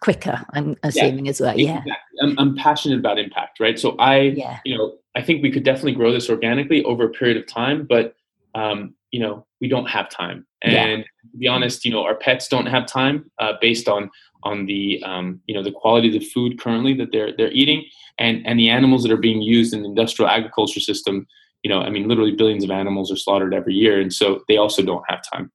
Speaker 1: quicker, I'm assuming yeah, as well. Yeah. Exactly.
Speaker 2: I'm, I'm, passionate about impact, right? So I, yeah. you know, I think we could definitely grow this organically over a period of time, but, um, you know, we don't have time. And yeah. to be honest, you know, our pets don't have time uh, based on on the um, you know the quality of the food currently that they're they're eating and and the animals that are being used in the industrial agriculture system you know, I mean, literally billions of animals are slaughtered every year. And so they also don't have time.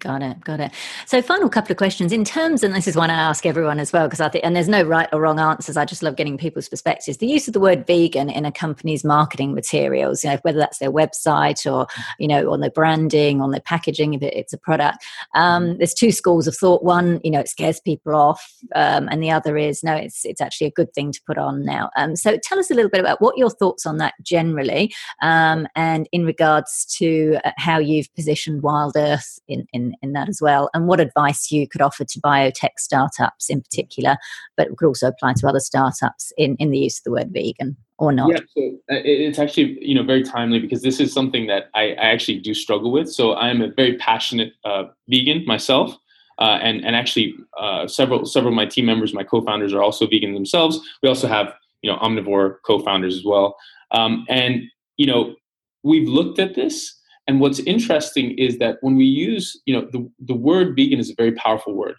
Speaker 1: Got it, got it. So, final couple of questions in terms, and this is one I ask everyone as well, because I think, and there's no right or wrong answers. I just love getting people's perspectives. The use of the word vegan in a company's marketing materials, you know, whether that's their website or, you know, on their branding, on their packaging, if it's a product. Um, mm-hmm. there's two schools of thought. One, you know, it scares people off, um, and the other is no, it's it's actually a good thing to put on now. Um, so, tell us a little bit about what your thoughts on that generally, um, and in regards to uh, how you've positioned Wild Earth in in, in that as well, and what advice you could offer to biotech startups in particular, but could also apply to other startups in, in the use of the word vegan or not?
Speaker 2: Yeah, so uh, it's actually you know very timely because this is something that I, I actually do struggle with. So I'm a very passionate uh, vegan myself. Uh, and and actually uh, several several of my team members, my co-founders, are also vegan themselves. We also have you know omnivore co-founders as well. Um, and you know we've looked at this, and what's interesting is that when we use you know the the word vegan is a very powerful word.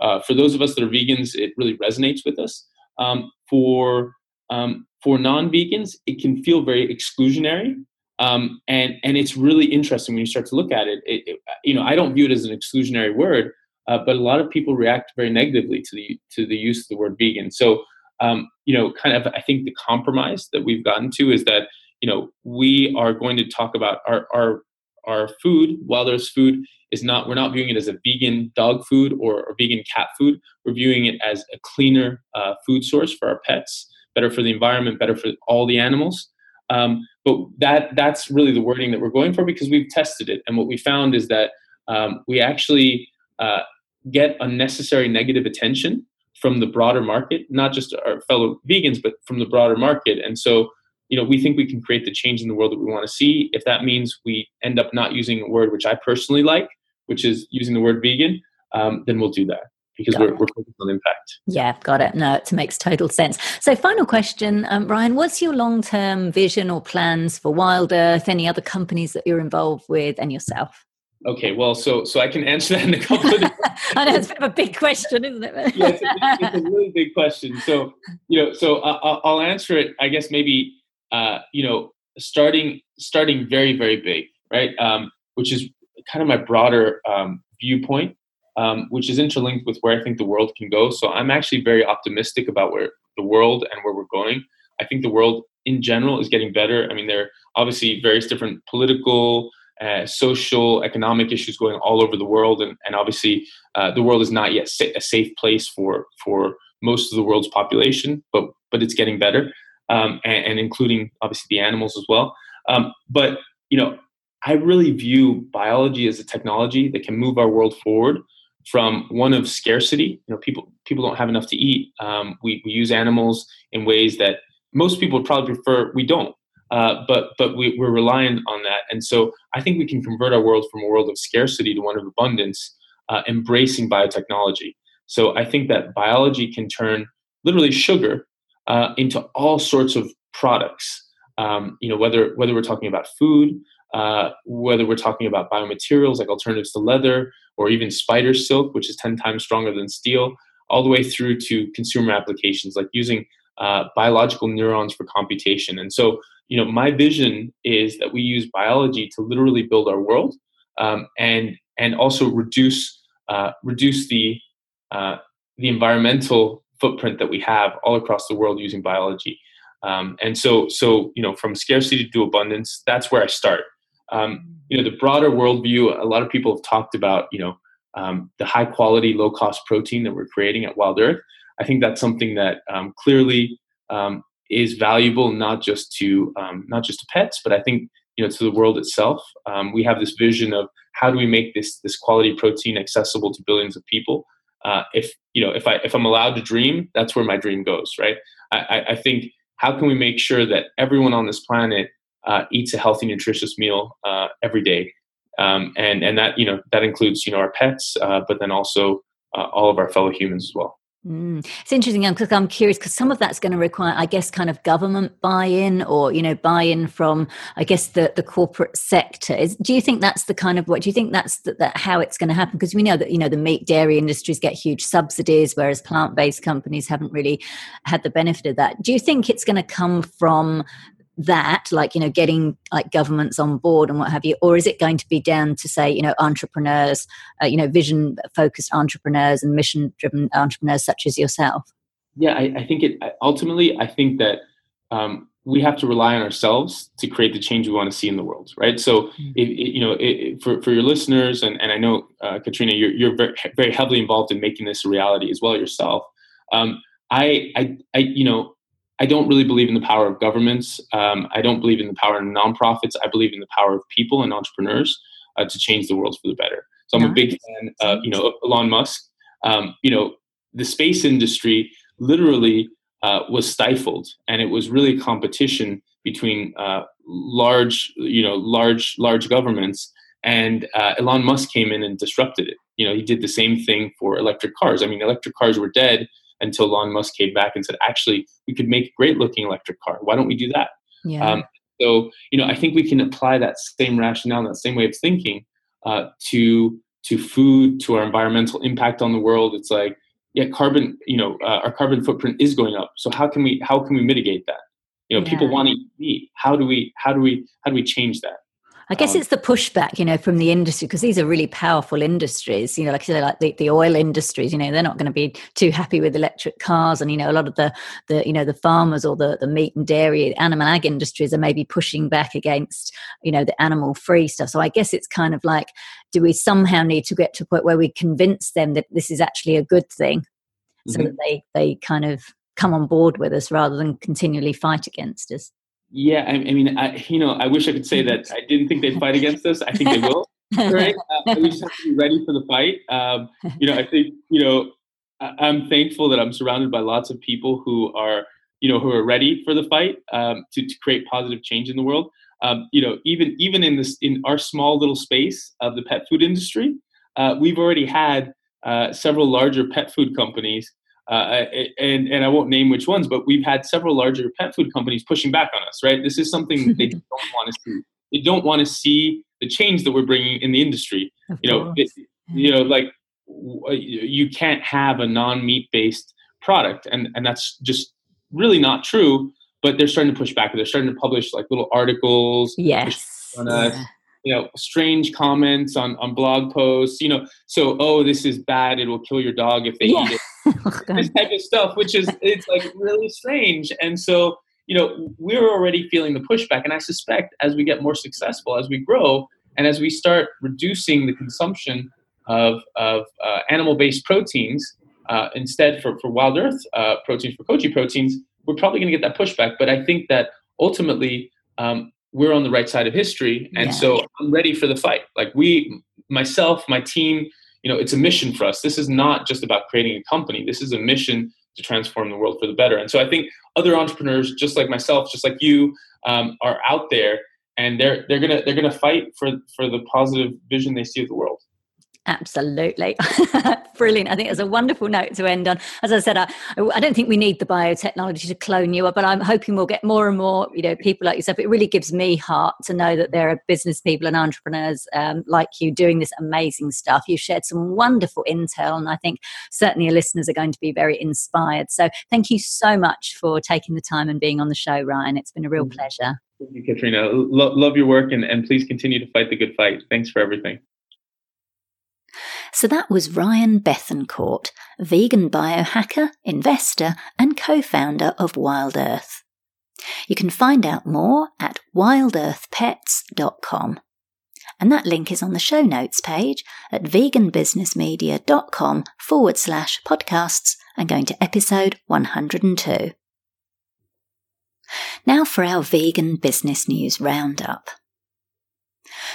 Speaker 2: Uh, for those of us that are vegans, it really resonates with us. Um, for um, for non-vegans, it can feel very exclusionary, um, and and it's really interesting when you start to look at it. It, it. You know, I don't view it as an exclusionary word, uh, but a lot of people react very negatively to the to the use of the word vegan. So, um, you know, kind of, I think the compromise that we've gotten to is that you know we are going to talk about our our our food. While there's food is not, we're not viewing it as a vegan dog food or, or vegan cat food. We're viewing it as a cleaner uh, food source for our pets, better for the environment, better for all the animals. Um, but that that's really the wording that we're going for because we've tested it, and what we found is that um, we actually uh, get unnecessary negative attention from the broader market, not just our fellow vegans, but from the broader market. And so, you know, we think we can create the change in the world that we want to see. If that means we end up not using a word which I personally like, which is using the word vegan, um, then we'll do that because we're, we're, focused on impact.
Speaker 1: Yeah, got it. No, it makes total sense. So, final question, um, Ryan, what's your long term vision or plans for Wild Earth, any other companies that you're involved with, and yourself?
Speaker 2: Okay, well, so so I can answer that in a couple of.
Speaker 1: I know it's a bit of a big question, isn't it?
Speaker 2: yeah, it's a, it's a, really big question. So you know, so I'll, I'll answer it. I guess maybe uh, you know, starting starting very very big, right? Um, which is kind of my broader um, viewpoint, um, which is interlinked with where I think the world can go. So I'm actually very optimistic about where the world and where we're going. I think the world in general is getting better. I mean, there are obviously various different political uh, social, economic issues going all over the world, and, and obviously uh, the world is not yet sa- a safe place for for most of the world's population, but but it's getting better, um, and, and, including obviously the animals as well. Um, but you know, I really view biology as a technology that can move our world forward from one of scarcity. You know, people people don't have enough to eat. Um, we we use animals in ways that most people would probably prefer we don't. Uh, but but we, we're reliant on that, and so I think we can convert our world from a world of scarcity to one of abundance, uh, embracing biotechnology. So I think that biology can turn literally sugar uh, into all sorts of products. Um, you know, whether whether we're talking about food, uh, whether we're talking about biomaterials like alternatives to leather, or even spider silk, which is ten times stronger than steel, all the way through to consumer applications like using uh, biological neurons for computation. And so you know, my vision is that we use biology to literally build our world, um, and and also reduce uh, reduce the uh, the environmental footprint that we have all across the world using biology. Um, and so, so you know, from scarcity to abundance, that's where I start. Um, you know, the broader worldview. A lot of people have talked about, you know, um, the high quality, low cost protein that we're creating at Wild Earth. I think that's something that um, clearly um, is valuable not just to um, not just to pets, but I think you know to the world itself. We have this vision of how do we make this this quality protein accessible to billions of people. Uh, if you know if I if I'm allowed to dream, that's where my dream goes. Right. I, I think how can we make sure that everyone on this planet uh, eats a healthy, nutritious meal uh, every day, um, and and that you know that includes you know our pets, uh, but then also uh, all of our fellow humans as well.
Speaker 1: Mm. It's interesting because I'm curious because some of that's going to require, I guess, kind of government buy-in or you know buy-in from, I guess, the the corporate sector. Is, do you think that's the kind of what do you think that's the, that how it's going to happen? Because we know that you know the meat dairy industries get huge subsidies, whereas plant-based companies haven't really had the benefit of that. Do you think it's going to come from that like you know getting like governments on board and what have you or is it going to be down to say you know entrepreneurs uh, you know vision focused entrepreneurs and mission driven entrepreneurs such as yourself?
Speaker 2: Yeah I, I, think it ultimately i think that um, we have to rely on ourselves to create the change we want to see in the world right? So mm-hmm. it, it, you know it, for, for your listeners and, and i know uh, katrina you're, you're very, very heavily involved in making this a reality as well yourself. Um, I, I, I you know I don't really believe in the power of governments. Um, I don't believe in the power of nonprofits. I believe in the power of people and entrepreneurs uh, to change the world for the better. So I'm nice. a big fan, of, you know, of Elon Musk. Um, you know, the space industry literally uh, was stifled, and it was really competition between uh, large, you know, large large governments. And uh, Elon Musk came in and disrupted it. You know, he did the same thing for electric cars. I mean, electric cars were dead until Elon Musk came back and said, actually, we could make a great looking electric car. Why don't we do that?
Speaker 1: Yeah. Um,
Speaker 2: so, you know, I think we can apply that same rationale, that same way of thinking uh, to to food, to our environmental impact on the world. It's like, yeah, carbon, you know, uh, our carbon footprint is going up. So how can we how can we mitigate that? You know, yeah. people want to eat meat. How do we how do we how do we change that?
Speaker 1: I guess um, it's the pushback, you know, from the industry because these are really powerful industries. You know, like I said, like the, the oil industries. You know, they're not going to be too happy with electric cars, and you know, a lot of the the you know the farmers or the the meat and dairy, animal ag industries are maybe pushing back against you know the animal free stuff. So I guess it's kind of like, do we somehow need to get to a point where we convince them that this is actually a good thing, so mm-hmm. that they they kind of come on board with us rather than continually fight against us.
Speaker 2: Yeah, I, I, mean, I, you know, I wish I could say that I didn't think they'd fight against us. I think they will. right? Uh, we just have to be ready for the fight. Um, you know, I think you know, I, am thankful that I'm surrounded by lots of people who are, you know, who are ready for the fight um, to to create positive change in the world. Um, you know, even even in this in our small little space of the pet food industry, uh, we've already had uh, several larger pet food companies uh, and and I won't name which ones, but we've had several larger pet food companies pushing back on us. Right, this is something they don't want to see. They don't want to see the change that we're bringing in the industry. Of you know, it, you know, like you can't have a non-meat based product, and and that's just really not true. But they're starting to push back. They're starting to publish like little articles.
Speaker 1: Yes.
Speaker 2: On us. Yeah you know strange comments on on blog posts you know so oh this is bad it will kill your dog if they yeah. eat it this type of stuff which is it's like really strange. And so you know we're already feeling the pushback. And i suspect as we get more successful as we grow and as we start reducing the consumption of of uh, animal based proteins uh, instead for, for wild earth uh, proteins for koji proteins we're probably going to get that pushback. But i think that ultimately um, we're on the right side of history. And yeah. so i'm ready for the fight. Like we myself my team you know it's a mission for us. This is not just about creating a company. This is a mission to transform the world for the better. And so i think other entrepreneurs just like myself just like you um, are out there and they're they're gonna they're gonna fight for for the positive vision they see of the world
Speaker 1: Absolutely. Brilliant. I think it's a wonderful note to end on. As I said, I, I don't think we need the biotechnology to clone you, but I'm hoping we'll get more and more, you know, people like yourself. It really gives me heart to know that there are business people and entrepreneurs um, like you doing this amazing stuff. You've shared some wonderful intel, and I think certainly your listeners are going to be very inspired. So thank you so much for taking the time and being on the show, Ryan. It's been a real pleasure.
Speaker 2: Thank you, Katrina. Lo- love your work and, and please continue to fight the good fight. Thanks for everything.
Speaker 1: So that was Ryan Bethencourt, vegan biohacker, investor, and co founder of Wild Earth. You can find out more at wildearthpets.com. And that link is on the show notes page at veganbusinessmedia.com forward slash podcasts and going to episode 102. Now for our vegan business news roundup.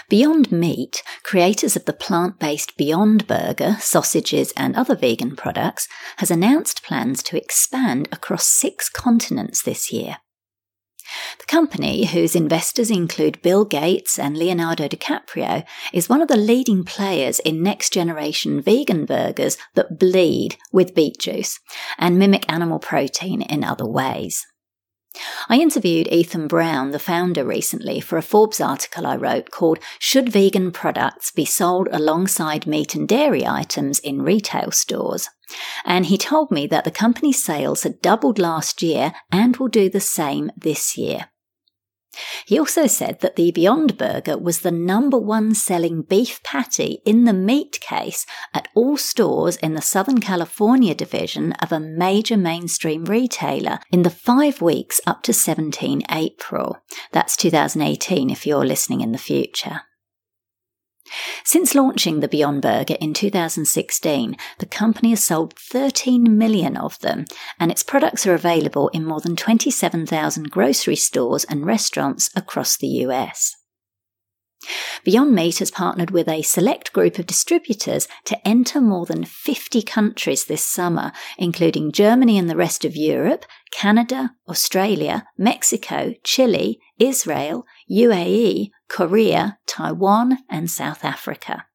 Speaker 1: Beyond Meat, creators of the plant based Beyond Burger, sausages, and other vegan products, has announced plans to expand across six continents this year. The company, whose investors include Bill Gates and Leonardo DiCaprio, is one of the leading players in next generation vegan burgers that bleed with beet juice and mimic animal protein in other ways. I interviewed Ethan Brown, the founder, recently for a Forbes article I wrote called Should Vegan Products Be Sold Alongside Meat and Dairy Items in Retail Stores? And he told me that the company's sales had doubled last year and will do the same this year. He also said that the Beyond Burger was the number one selling beef patty in the meat case at all stores in the Southern California division of a major mainstream retailer in the five weeks up to 17 April. That's 2018 if you're listening in the future. Since launching the Beyond Burger in 2016, the company has sold 13 million of them, and its products are available in more than 27,000 grocery stores and restaurants across the US. Beyond Meat has partnered with a select group of distributors to enter more than 50 countries this summer, including Germany and the rest of Europe, Canada, Australia, Mexico, Chile, Israel, UAE, Korea, Taiwan, and South Africa.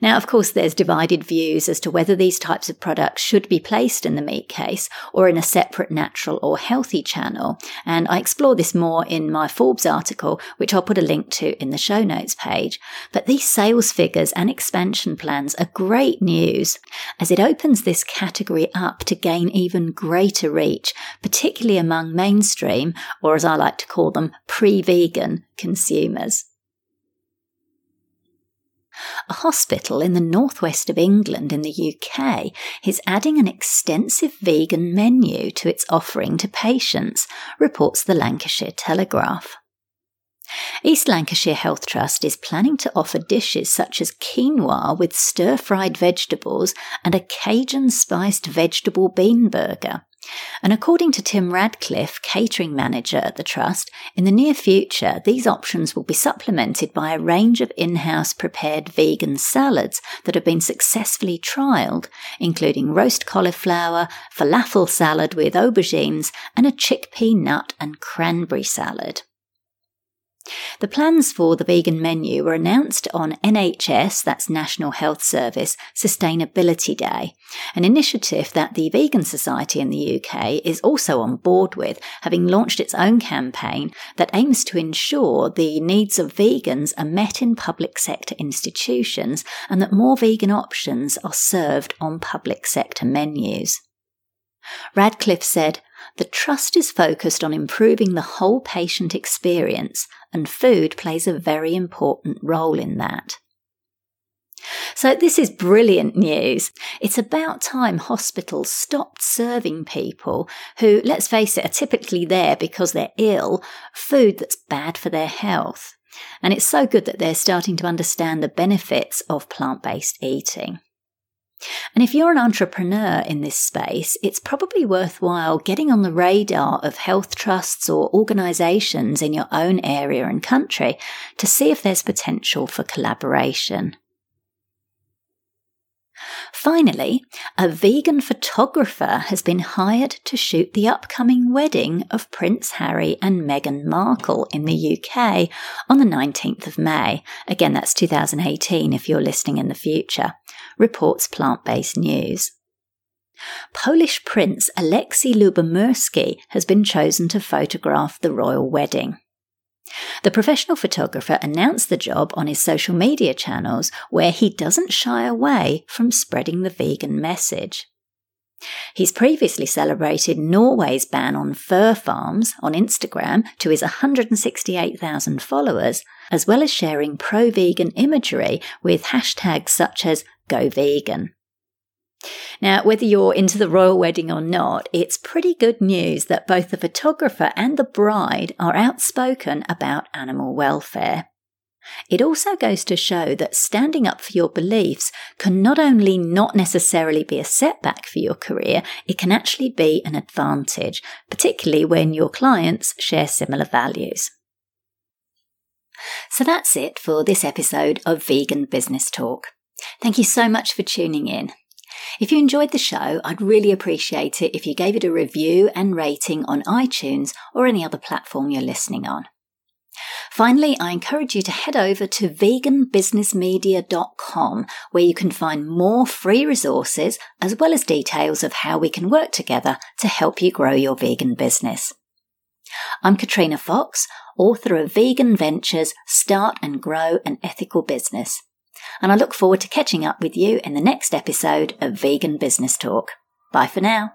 Speaker 1: Now, of course, there's divided views as to whether these types of products should be placed in the meat case or in a separate natural or healthy channel. And I explore this more in my Forbes article, which I'll put a link to in the show notes page. But these sales figures and expansion plans are great news as it opens this category up to gain even greater reach, particularly among mainstream, or as I like to call them, pre vegan consumers. A hospital in the northwest of England in the UK is adding an extensive vegan menu to its offering to patients, reports the Lancashire Telegraph. East Lancashire Health Trust is planning to offer dishes such as quinoa with stir fried vegetables and a Cajun spiced vegetable bean burger. And according to Tim Radcliffe, catering manager at the Trust, in the near future, these options will be supplemented by a range of in house prepared vegan salads that have been successfully trialled, including roast cauliflower, falafel salad with aubergines, and a chickpea nut and cranberry salad. The plans for the vegan menu were announced on NHS, that's National Health Service, Sustainability Day, an initiative that the Vegan Society in the UK is also on board with, having launched its own campaign that aims to ensure the needs of vegans are met in public sector institutions and that more vegan options are served on public sector menus. Radcliffe said, The trust is focused on improving the whole patient experience, and food plays a very important role in that. So, this is brilliant news. It's about time hospitals stopped serving people who, let's face it, are typically there because they're ill, food that's bad for their health. And it's so good that they're starting to understand the benefits of plant based eating. And if you're an entrepreneur in this space, it's probably worthwhile getting on the radar of health trusts or organisations in your own area and country to see if there's potential for collaboration. Finally, a vegan photographer has been hired to shoot the upcoming wedding of Prince Harry and Meghan Markle in the UK on the 19th of May. Again, that's 2018 if you're listening in the future, reports Plant Based News. Polish Prince Alexei Lubomirski has been chosen to photograph the royal wedding. The professional photographer announced the job on his social media channels, where he doesn't shy away from spreading the vegan message. He's previously celebrated Norway's ban on fur farms on Instagram to his 168,000 followers, as well as sharing pro vegan imagery with hashtags such as GoVegan. Now, whether you're into the royal wedding or not, it's pretty good news that both the photographer and the bride are outspoken about animal welfare. It also goes to show that standing up for your beliefs can not only not necessarily be a setback for your career, it can actually be an advantage, particularly when your clients share similar values. So that's it for this episode of Vegan Business Talk. Thank you so much for tuning in. If you enjoyed the show, I'd really appreciate it if you gave it a review and rating on iTunes or any other platform you're listening on. Finally, I encourage you to head over to veganbusinessmedia.com where you can find more free resources as well as details of how we can work together to help you grow your vegan business. I'm Katrina Fox, author of Vegan Ventures Start and Grow an Ethical Business and I look forward to catching up with you in the next episode of Vegan Business Talk. Bye for now.